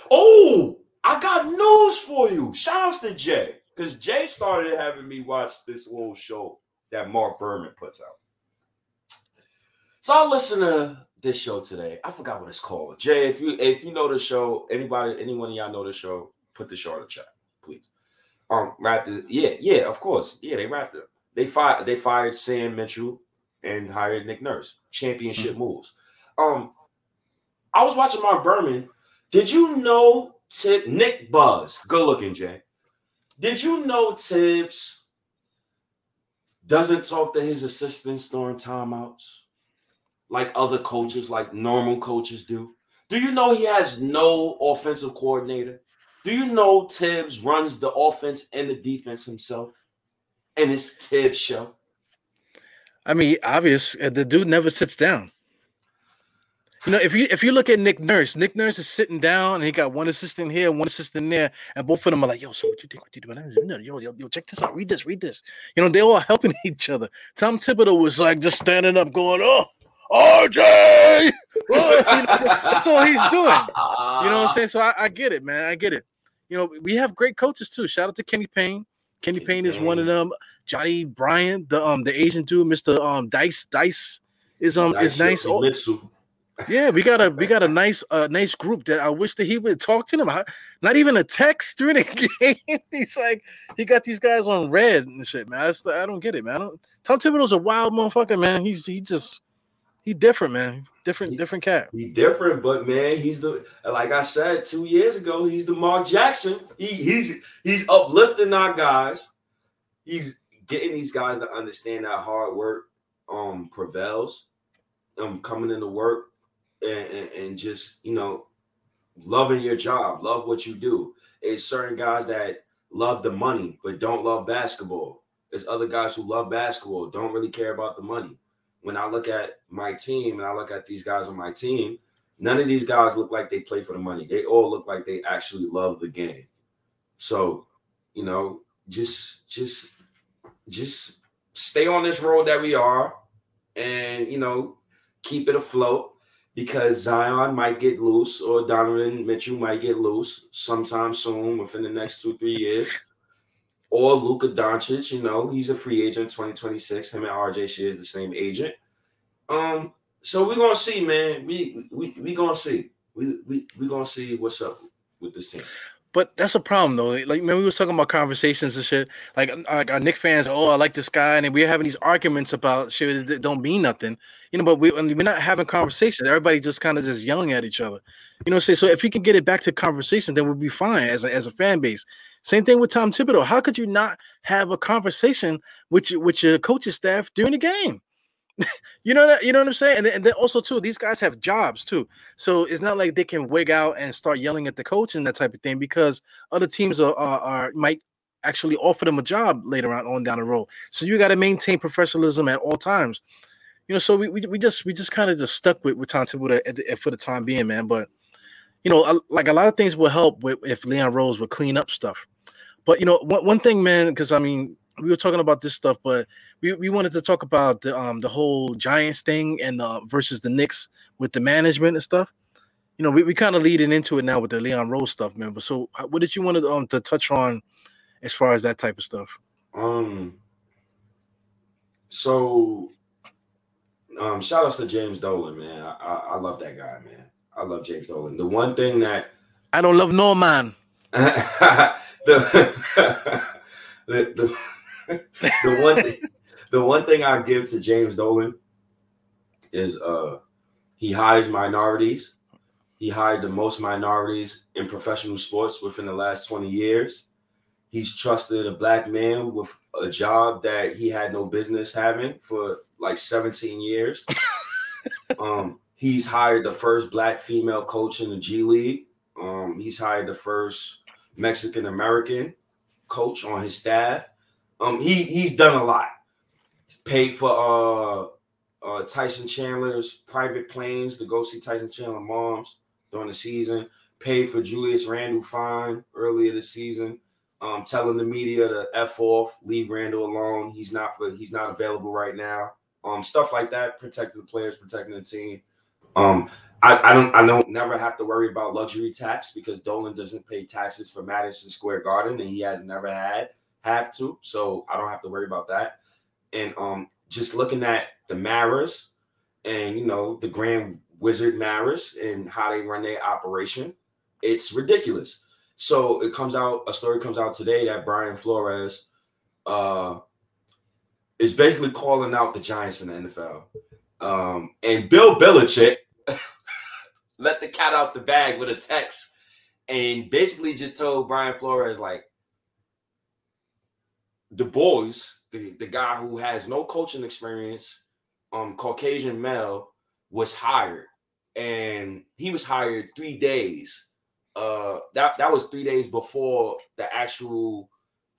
oh, I got news for you. Shout outs to Jay. Because Jay started having me watch this little show that Mark Berman puts out. So I listen to this show today. I forgot what it's called. Jay, if you if you know the show, anybody, anyone of y'all know the show, put the show in the chat, please. Um, Raptors, yeah, yeah, of course, yeah, they wrapped it. They fired they fired Sam Mitchell and hired Nick Nurse. Championship mm-hmm. moves. Um, I was watching Mark Berman. Did you know Tip Nick Buzz? Good looking, Jay. Did you know Thibs doesn't talk to his assistants during timeouts like other coaches, like normal coaches do? Do you know he has no offensive coordinator? Do you know Thibs runs the offense and the defense himself? And it's Thibs' show. I mean, obvious. Uh, the dude never sits down. You know, if you if you look at Nick Nurse, Nick Nurse is sitting down and he got one assistant here, one assistant there, and both of them are like, "Yo, so what you think? What you? No, yo, yo, yo, check this out. Read this. Read this." You know, they all helping each other. Tom Thibodeau was like just standing up, going, "Oh, RJ!" Oh, you know, that's all he's doing. You know what I'm saying? So I, I, get it, man. I get it. You know, we have great coaches too. Shout out to Kenny Payne. Kenny, Payne is one of them. Johnny Bryant, the um the Asian dude, Mr. Um Dice Dice is um Dice is nice. Yeah, we got a we got a nice uh nice group that I wish that he would talk to them. Not even a text during the game. He's like he got these guys on red and shit, man. I, I don't get it, man. Don't, Tom Thibodeau's a wild motherfucker, man. He's he just he different, man. Different, he, different cat. He different, but man, he's the like I said two years ago. He's the Mark Jackson. He he's he's uplifting our guys. He's getting these guys to understand that hard work um prevails. Um, coming into work and, and, just you know loving your job, love what you do. It's certain guys that love the money but don't love basketball. There's other guys who love basketball, don't really care about the money. When I look at my team and I look at these guys on my team, none of these guys look like they play for the money. They all look like they actually love the game. So, you know, just just just stay on this road that we are and you know keep it afloat because Zion might get loose or Donovan Mitchell might get loose sometime soon within the next two, three years. Or Luka Doncic, you know, he's a free agent 2026. Him and RJ Shea is the same agent. Um, so we're gonna see, man. We we we gonna see. We we we gonna see what's up with this team. But that's a problem though. Like, man, we was talking about conversations and shit. Like, like our Knick fans, oh, I like this guy, and we're having these arguments about shit that don't mean nothing, you know. But we we're not having conversations. Everybody just kind of just yelling at each other, you know. Say so if we can get it back to conversation, then we'll be fine as a, as a fan base. Same thing with Tom Thibodeau. How could you not have a conversation with your, with your coaching staff during the game? you know that you know what I'm saying, and then, and then, also too, these guys have jobs too, so it's not like they can wig out and start yelling at the coach and that type of thing because other teams are, are, are might actually offer them a job later on on down the road. So you got to maintain professionalism at all times. You know, so we, we, we just we just kind of just stuck with with Tom Thibodeau for the time being, man. But you know, like a lot of things will help with if Leon Rose would clean up stuff. But you know, one, one thing, man, because I mean, we were talking about this stuff, but we, we wanted to talk about the um the whole Giants thing and uh, versus the Knicks with the management and stuff. You know, we, we kind of leading into it now with the Leon Rose stuff, man. But so, what did you want to um to touch on as far as that type of stuff? Um. So, um, shout outs to James Dolan, man. I, I, I love that guy, man. I love James Dolan. The one thing that I don't love no man. the, the, the the one thing, the one thing I give to James Dolan is uh he hires minorities. He hired the most minorities in professional sports within the last 20 years. He's trusted a black man with a job that he had no business having for like 17 years. um, he's hired the first black female coach in the G League. Um, he's hired the first Mexican American coach on his staff. Um, he he's done a lot. He's paid for uh uh Tyson Chandler's private planes to go see Tyson Chandler moms during the season. Paid for Julius Randle fine earlier this season. Um, telling the media to f off, leave Randle alone. He's not for he's not available right now. Um, stuff like that, protecting the players, protecting the team. Um, I, I don't I don't never have to worry about luxury tax because Dolan doesn't pay taxes for Madison Square Garden and he has never had have to, so I don't have to worry about that. And um, just looking at the Maras and you know the Grand Wizard Maras and how they run their operation, it's ridiculous. So it comes out, a story comes out today that Brian Flores uh, is basically calling out the Giants in the NFL. Um, and Bill Belichick let the cat out the bag with a text and basically just told Brian Flores, like, the boys, the, the guy who has no coaching experience, um, Caucasian male, was hired. And he was hired three days. Uh that, that was three days before the actual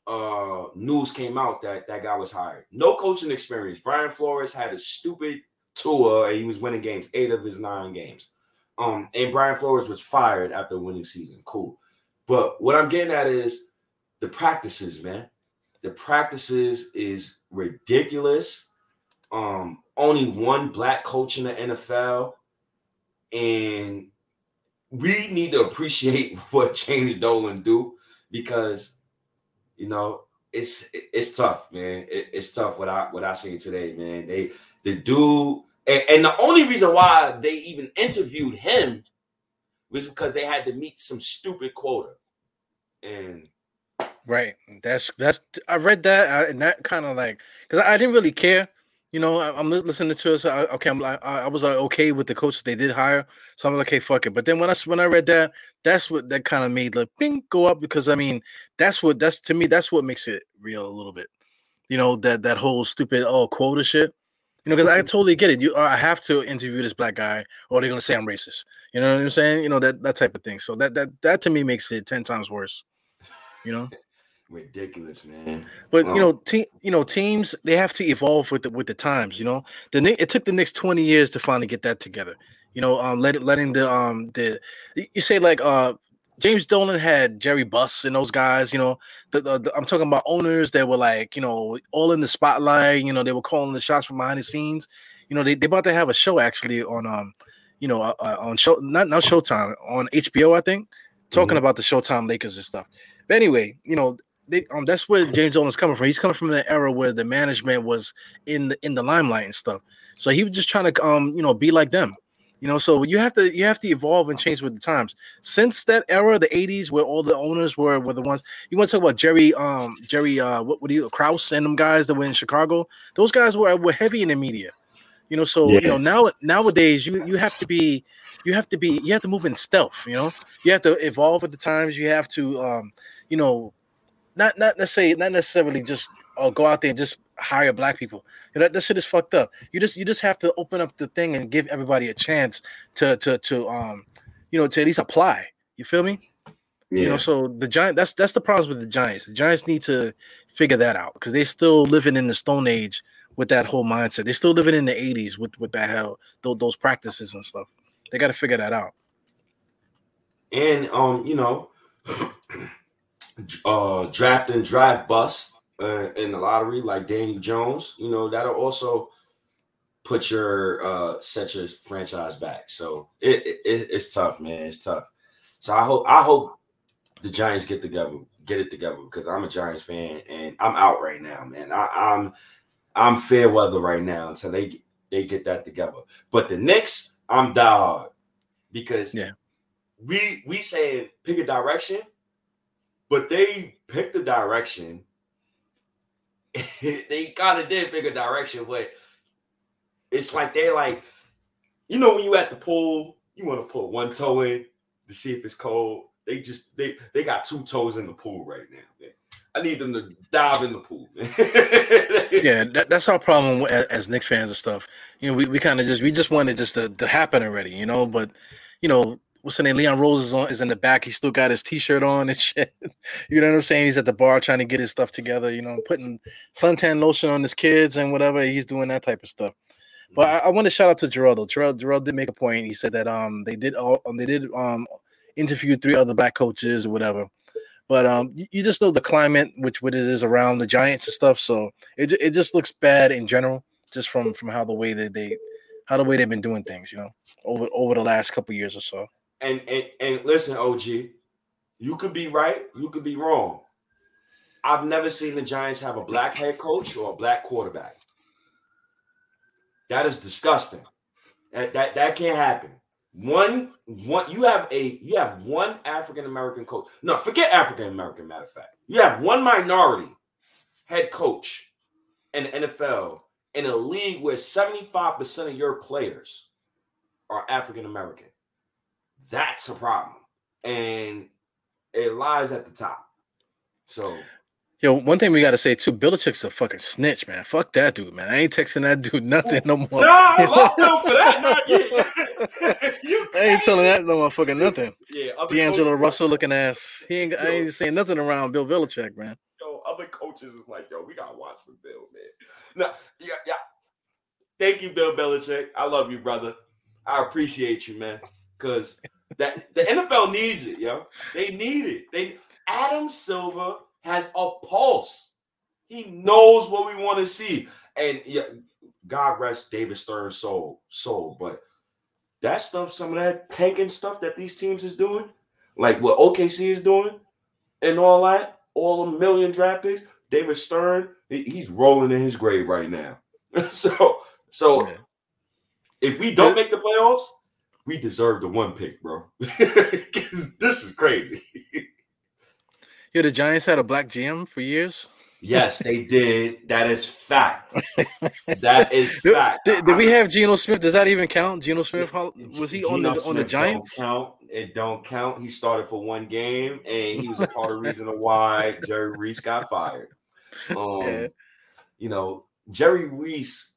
uh news came out that that guy was hired. No coaching experience. Brian Flores had a stupid tour and he was winning games, eight of his nine games. Um, and Brian Flores was fired after winning season. Cool. But what I'm getting at is the practices, man. The practices is ridiculous. Um, only one black coach in the NFL. And we need to appreciate what James Dolan do because you know it's it's tough, man. It, it's tough what I what I see today, man. They the dude and, and the only reason why they even interviewed him was because they had to meet some stupid quota. And right, that's that's I read that and that kind of like because I, I, didn't really care. You know, I, am listening to it. So I, okay, I'm like, I, I was like, okay with the coach they did hire. So I'm like, okay, fuck it. But then when I when I read that, that's what that kind of made like bing go up because I mean, that's what that's to me that's what makes it real a little bit. You know that that whole stupid oh quota shit. You know, because I mm-hmm. totally get it. You, I have to interview this black guy, or they're gonna say I'm racist. You know what I'm saying? You know that that type of thing. So that that that to me makes it ten times worse. You know, ridiculous, man. But you know, te- you know, teams they have to evolve with the with the times. You know, the it took the next twenty years to finally get that together. You know, um, let, letting the um the you say like uh James Dolan had Jerry Buss and those guys, you know, the, the, the, I'm talking about owners that were like, you know, all in the spotlight, you know, they were calling the shots from behind the scenes. You know, they they about to have a show actually on um, you know, uh, uh on show not not Showtime on HBO, I think, talking mm-hmm. about the Showtime Lakers and stuff. But anyway, you know, they, um, that's where James Dolan's coming from. He's coming from an era where the management was in the in the limelight and stuff. So he was just trying to um, you know, be like them. You know, so you have to you have to evolve and change with the times. Since that era, the '80s, where all the owners were were the ones you want to talk about Jerry, um, Jerry, uh, what would you Krause and them guys that were in Chicago. Those guys were were heavy in the media. You know, so yeah. you know now nowadays you you have to be you have to be you have to move in stealth. You know, you have to evolve with the times. You have to um, you know, not not necessarily not necessarily just uh, go out there and just hire black people. You know, that, that shit is fucked up. You just you just have to open up the thing and give everybody a chance to to to um you know to at least apply. You feel me? Yeah. You know, so the giant that's that's the problems with the Giants. The Giants need to figure that out because they're still living in the Stone Age with that whole mindset. They're still living in the 80s with with that hell those, those practices and stuff. They got to figure that out. And um, you know, uh draft and drive bust uh, in the lottery, like Daniel Jones, you know, that'll also put your uh set your franchise back. So it, it it's tough, man. It's tough. So I hope I hope the Giants get together, get it together because I'm a Giants fan and I'm out right now, man. I, I'm I'm fair weather right now until they they get that together. But the Knicks, I'm dog because yeah, we we saying pick a direction, but they pick the direction they kind of did pick a direction, but it's like they're like, you know, when you at the pool, you want to put one toe in to see if it's cold. They just they they got two toes in the pool right now. Man. I need them to dive in the pool. yeah, that, that's our problem as, as Knicks fans and stuff. You know, we, we kind of just we just wanted just to, to happen already, you know. But you know, what's the name? Leon Rose is on is in the back. He still got his t-shirt on and shit. you know what I'm saying? He's at the bar trying to get his stuff together, you know, putting suntan lotion on his kids and whatever. He's doing that type of stuff. But I, I want to shout out to though. Jarrell, Jarrell did make a point. He said that um they did all um, they did um interview three other black coaches or whatever. But um you, you just know the climate which what it is around the Giants and stuff. So it it just looks bad in general, just from from how the way that they how the way they've been doing things, you know, over over the last couple years or so and and and listen, OG, you could be right, you could be wrong. I've never seen the Giants have a black head coach or a black quarterback. That is disgusting. That that, that can't happen. One one you have a you have one African American coach. No, forget African American. Matter of fact, you have one minority head coach in the NFL in a league where 75% of your players are African American. That's a problem. And it lies at the top. So Yo, one thing we gotta say too, Belichick's a fucking snitch, man. Fuck that dude, man. I ain't texting that dude nothing no more. Nah, I love him for that. you I ain't telling that no motherfucker nothing. Yeah, D'Angelo Russell looking ass. He ain't. Yo, I ain't saying nothing around Bill Belichick, man. Yo, other coaches is like, yo, we gotta watch for Bill, man. No, yeah, yeah. Thank you, Bill Belichick. I love you, brother. I appreciate you, man. Cause that the NFL needs it, yo. They need it. They Adam Silver has a pulse. He knows what we want to see. And yeah, God rest David Stern's soul, soul. But that stuff, some of that tanking stuff that these teams is doing, like what OKC is doing, and all that, all a million draft picks. David Stern, he's rolling in his grave right now. so, so yeah. if we don't make the playoffs, we deserve the one pick, bro. this is crazy. Yeah, the Giants had a black GM for years. Yes, they did. That is fact. that is fact. Did, did we have Geno Smith? Does that even count? Geno Smith was he Geno on the Smith on the Giants? Count. It don't count. He started for one game, and he was a part of the reason why Jerry Reese got fired. Um, yeah. you know, Jerry Reese,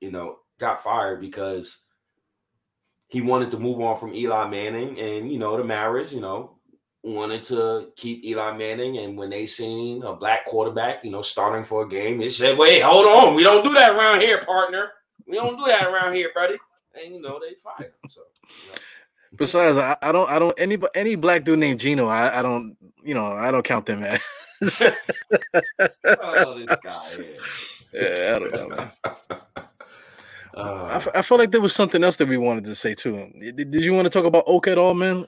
you know, got fired because he wanted to move on from Eli Manning, and you know, the marriage. You know, wanted to keep Eli Manning, and when they seen a black quarterback, you know, starting for a game, they said, "Wait, hold on, we don't do that around here, partner. We don't do that around here, buddy." And you know, they fired him. So. You know. Besides, I, I, don't, I don't any any black dude named Geno, I, I don't, you know, I don't count them man. oh, this guy. Yeah, I don't know. Uh, I, f- I felt like there was something else that we wanted to say too. Did, did you want to talk about Oak at all, man?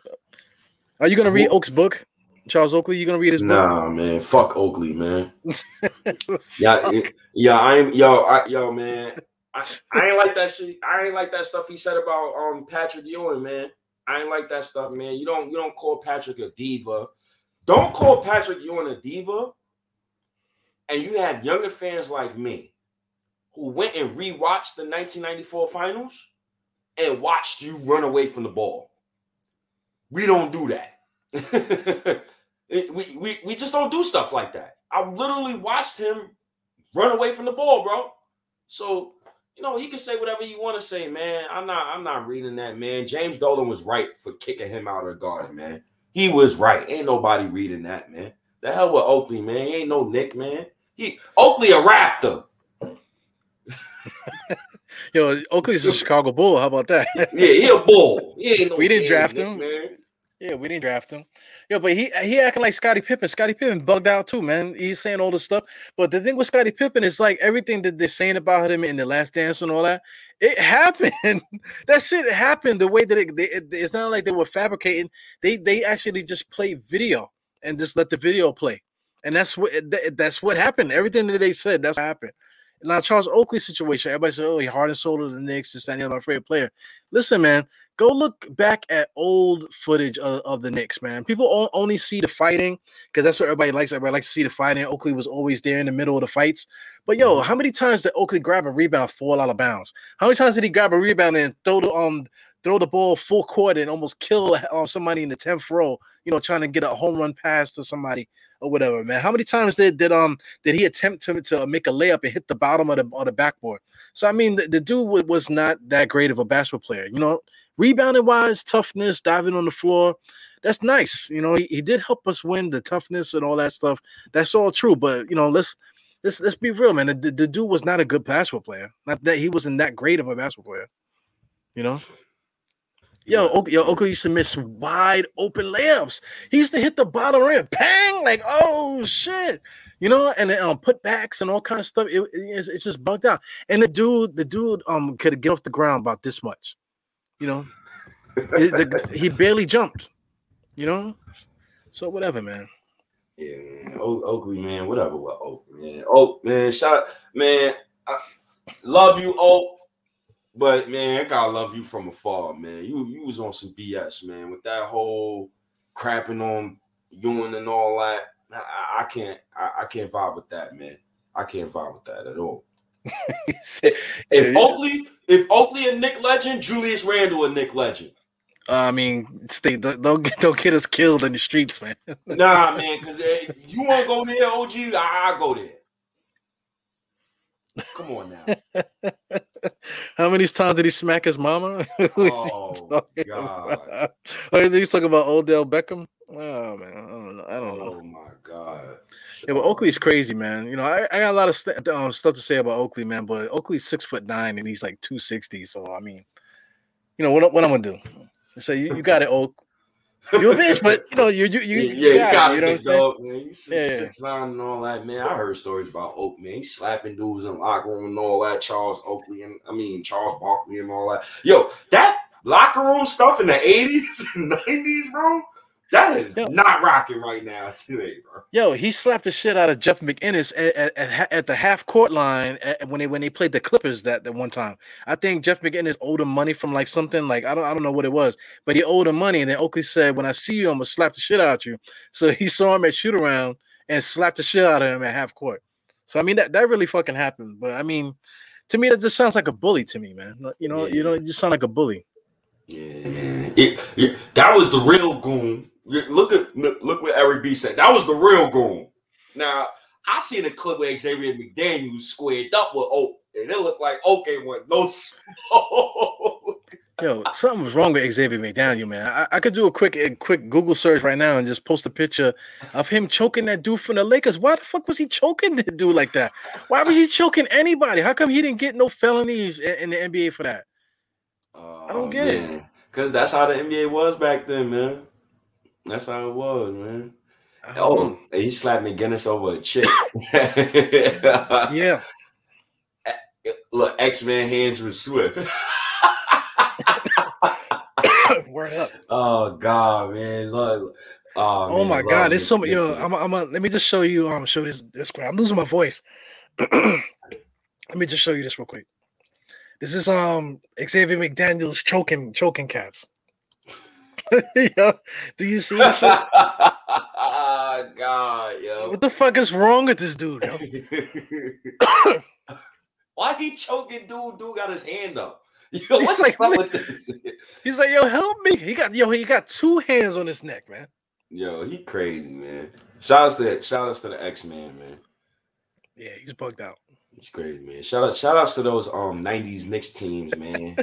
Are you gonna read Oak's book? Charles Oakley, you gonna read his book? Nah, man. Fuck Oakley, man. yeah, yeah, I ain't yo, I, yo, man. I, I ain't like that shit. I ain't like that stuff he said about um Patrick Ewing, man. I ain't like that stuff, man. You don't you don't call Patrick a diva. Don't call Patrick Ewing a diva. And you have younger fans like me who went and rewatched the 1994 finals and watched you run away from the ball. We don't do that. we, we, we just don't do stuff like that. I literally watched him run away from the ball, bro. So, you know, he can say whatever you want to say, man. I'm not I'm not reading that, man. James Dolan was right for kicking him out of the garden, man. He was right. Ain't nobody reading that, man. The hell with Oakley, man. He ain't no Knick, man. He Oakley a raptor. Yo, Oakley's a Chicago Bull. How about that? yeah, he a bull. He no we didn't draft him. Man. Yeah, we didn't draft him. Yeah, but he he acting like Scottie Pippen. Scottie Pippen bugged out too, man. He's saying all this stuff. But the thing with Scottie Pippen is like everything that they're saying about him in the last dance and all that, it happened. that shit happened the way that it, they, it, it's not like they were fabricating. They they actually just play video and just let the video play. And that's what that's what happened. Everything that they said, that's what happened. Now, Charles Oakley situation, everybody said, oh, he heart and soul of the Knicks, and my favorite player. Listen, man, go look back at old footage of, of the Knicks, man. People only see the fighting because that's what everybody likes. Everybody likes to see the fighting. Oakley was always there in the middle of the fights. But yo, how many times did Oakley grab a rebound, fall out of bounds? How many times did he grab a rebound and throw the um throw the ball full court and almost kill um, somebody in the 10th row, you know, trying to get a home run pass to somebody or whatever, man. How many times did did um did he attempt to, to make a layup and hit the bottom of the on the backboard? So I mean, the, the dude was not that great of a basketball player, you know. Rebounding wise, toughness, diving on the floor, that's nice. You know, he, he did help us win the toughness and all that stuff. That's all true. But you know, let's let's let's be real, man. The, the, the dude was not a good basketball player. Not that he wasn't that great of a basketball player. You know. Yo, Oakley, yo, Oakley used to miss wide open layups. He used to hit the bottom rim, bang, like oh shit, you know, and then um, putbacks and all kind of stuff. It, it, it's, it's just bugged out. And the dude, the dude, um, could get off the ground about this much. You know, it, the, he barely jumped. You know, so whatever, man. Yeah, man. O- Oakley, man. Whatever with Oak, man. Oak, man. Shout, man. I love you, Oak. But man, I gotta love you from afar, man. You you was on some BS, man, with that whole crapping on Ewing and all that. I, I can't I, I, can't vibe with that, man. I can't vibe with that at all. if Oakley, if Oakley and Knick Legend, Julius Randle and Knick Legend. Uh, I mean, stay don't don't get, don't get us killed in the streets, man. nah, man, because uh, you want to go there, OG, I, I go there. Come on now. How many times did he smack his mama? oh God! Or is he talking about Odell Beckham? Oh man, I don't know. I don't know. Oh my God! Yeah, but Oakley's crazy, man. You know, I, I got a lot of st- um, stuff to say about Oakley, man. But Oakley's six foot nine and he's like two sixty. So I mean, you know what? What I'm gonna do? So you, you got it, Oak. You a bitch, but you know you you you, yeah, you got, it, you know dog, man. You yeah. six nine and all that, man. I heard stories about Oak, man. He slapping dudes in locker room and all that. Charles Oakley and I mean Charles Barkley and all that. Yo, that locker room stuff in the eighties and nineties, bro. That is Yo. not rocking right now today, bro. Yo, he slapped the shit out of Jeff McInnis at, at, at the half court line at, when they when they played the Clippers that, that one time. I think Jeff McInnis owed him money from like something like I don't I don't know what it was, but he owed him money. And then Oakley said, "When I see you, I'm gonna slap the shit out of you." So he saw him at shoot around and slapped the shit out of him at half court. So I mean that that really fucking happened. But I mean, to me that just sounds like a bully to me, man. You know, yeah. you know, it just sound like a bully. Yeah, man. It, it, that was the real goon Look at look what Eric B said. That was the real goon. Now I seen a clip where Xavier McDaniel squared up with Oak, and it looked like Oak ain't want no smoke. Yo, something was wrong with Xavier McDaniel, man. I, I, could do a quick a quick Google search right now and just post a picture of him choking that dude from the Lakers. Why the fuck was he choking that dude like that? Why was he choking anybody? How come he didn't get no felonies in, in the NBA for that? I don't oh, get man. it. Because that's how the NBA was back then, man. That's how it was, man. Oh, he slapped McInnis over a chick. yeah. Look, X Men hands with Swift. Word up. Oh God, man! Look. Oh, oh man, my God! it's so much. Yo, I'm. I'm. A, let me just show you. Um, show this. This. I'm losing my voice. let me just show you this real quick. This is um Xavier McDaniel's choking choking cats. yo, do you see this shit? oh, God, yo. What the fuck is wrong with this dude. Why he choking dude? Dude got his hand up. Yo, what's he's like, with this? He's like, yo, help me. He got yo, he got two hands on his neck, man. Yo, he crazy, man. Shout out to shout outs to the X-Man, man. Yeah, he's bugged out. He's crazy, man. Shout out, shout outs to those um 90s Knicks teams, man.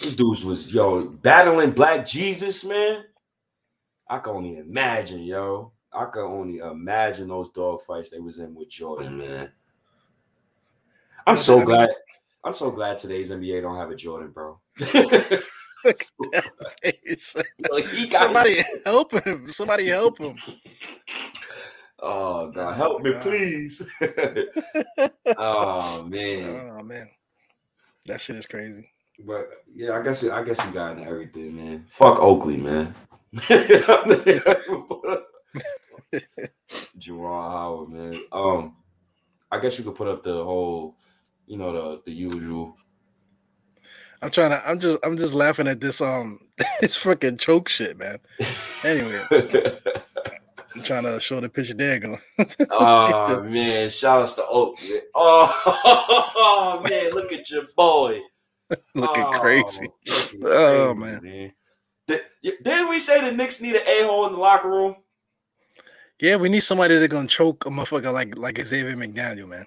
These dudes was yo battling Black Jesus, man. I can only imagine, yo. I can only imagine those dog fights they was in with Jordan, mm-hmm. man. I'm so glad. I'm so glad today's NBA don't have a Jordan, bro. Look at that face. Like Somebody help him. Somebody help him. Oh God, oh, help oh, me, God. please. oh man. Oh man. That shit is crazy. But yeah, I guess I guess you got into everything, man. Fuck Oakley, man. Juwan Howard, man. Um, I guess you could put up the whole, you know, the the usual. I'm trying to. I'm just. I'm just laughing at this. Um, this freaking choke shit, man. Anyway, I'm trying to show the picture. There, go. oh man! Shout out to Oak. Oh, man! Look at your boy. looking oh, crazy. Looking oh crazy, man. man. Did, didn't we say the Knicks need an a hole in the locker room? Yeah, we need somebody that's gonna choke a motherfucker like like Xavier McDaniel, man.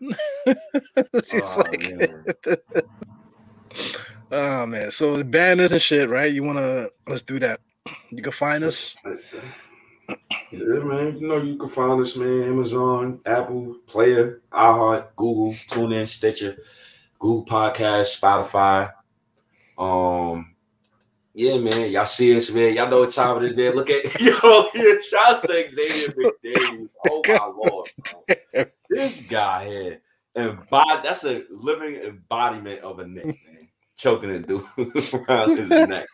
it's oh, like, man. oh man. So the banners and shit, right? You wanna let's do that. You can find us. Yeah, man. You know you can find us, man. Amazon, Apple, Player, iHeart, Google, TuneIn, Stitcher. Google Podcast, Spotify. Um, yeah, man, y'all see us, man. Y'all know what time it is, man. Look at yo, yeah, shout out to Xavier McDaniels. Oh my lord, bro. this guy here, embod that's a living embodiment of a Knick, man. Choking a dude around his neck.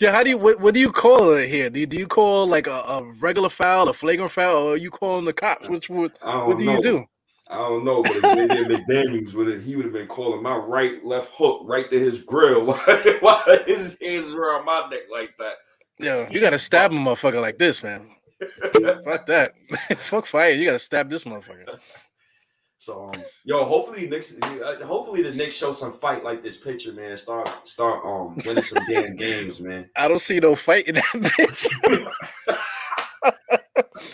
yeah, how do you what, what do you call it here? Do you, do you call like a, a regular foul, a flagrant foul, or are you calling the cops? Which what, what do know. you do? I don't know, but Xavier McDaniels would he would have been calling my right left hook right to his grill while, his hands around my neck like that. Yeah, you gotta stab a motherfucker like this, man. Fuck that. Fuck fire. You gotta stab this motherfucker. So, um, yo, hopefully Knicks, uh, hopefully the Knicks show some fight like this picture, man. Start, start, um, winning some damn games, man. I don't see no fight in that bitch.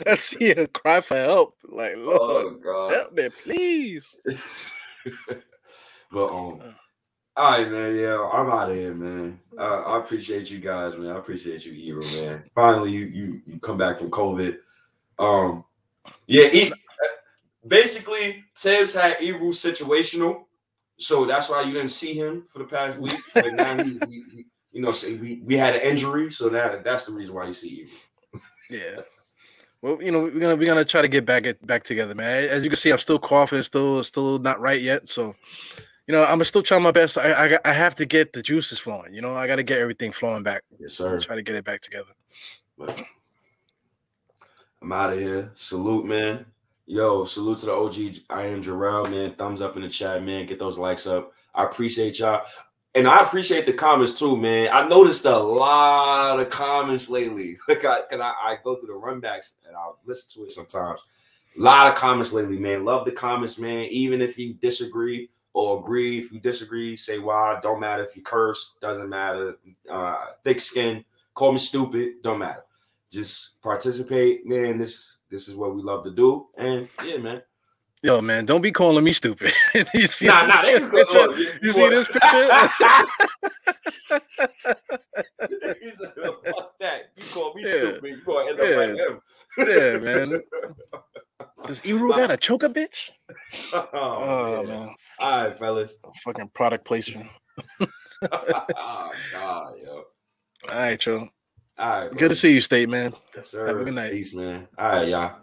I see a cry for help, like Lord, oh, help me, please. but um, all right, man. Yeah, I'm out of here, man. Uh, I appreciate you guys, man. I appreciate you, Hero, man. Finally, you you you come back from COVID. Um, yeah, eat basically Thibs had Ebro situational, so that's why you didn't see him for the past week. But now he, he, he you know, we, we had an injury, so that that's the reason why you see Ebro. Yeah. Well, you know, we're gonna we're gonna try to get back it back together, man. As you can see, I'm still coughing, still still not right yet. So, you know, I'm still trying my best. I I, I have to get the juices flowing. You know, I got to get everything flowing back. Yes, sir. Try to get it back together. But I'm out of here. Salute, man. Yo, salute to the OG. I am Jarrell, man. Thumbs up in the chat, man. Get those likes up. I appreciate y'all. And I appreciate the comments too, man. I noticed a lot of comments lately. Like I, cause I, I go through the runbacks and I'll listen to it sometimes. A lot of comments lately, man. Love the comments, man. Even if you disagree or agree, if you disagree, say why. Don't matter if you curse, doesn't matter. Uh, thick skin, call me stupid, don't matter. Just participate, man. This this is what we love to do. And yeah, man. Yo, man, don't be calling me stupid. you see nah, nah, this picture? Look, you see this picture? fuck that. You call me yeah. stupid. You gonna end up yeah. like him. yeah, man. Does Eru got a choker, bitch? oh, oh man. man. All right, fellas. Fucking product placement. oh, God, yo. All right, Joe. All right. Good to see you, State, man. Yes, sir. Have a good night. Peace, man. All right, y'all.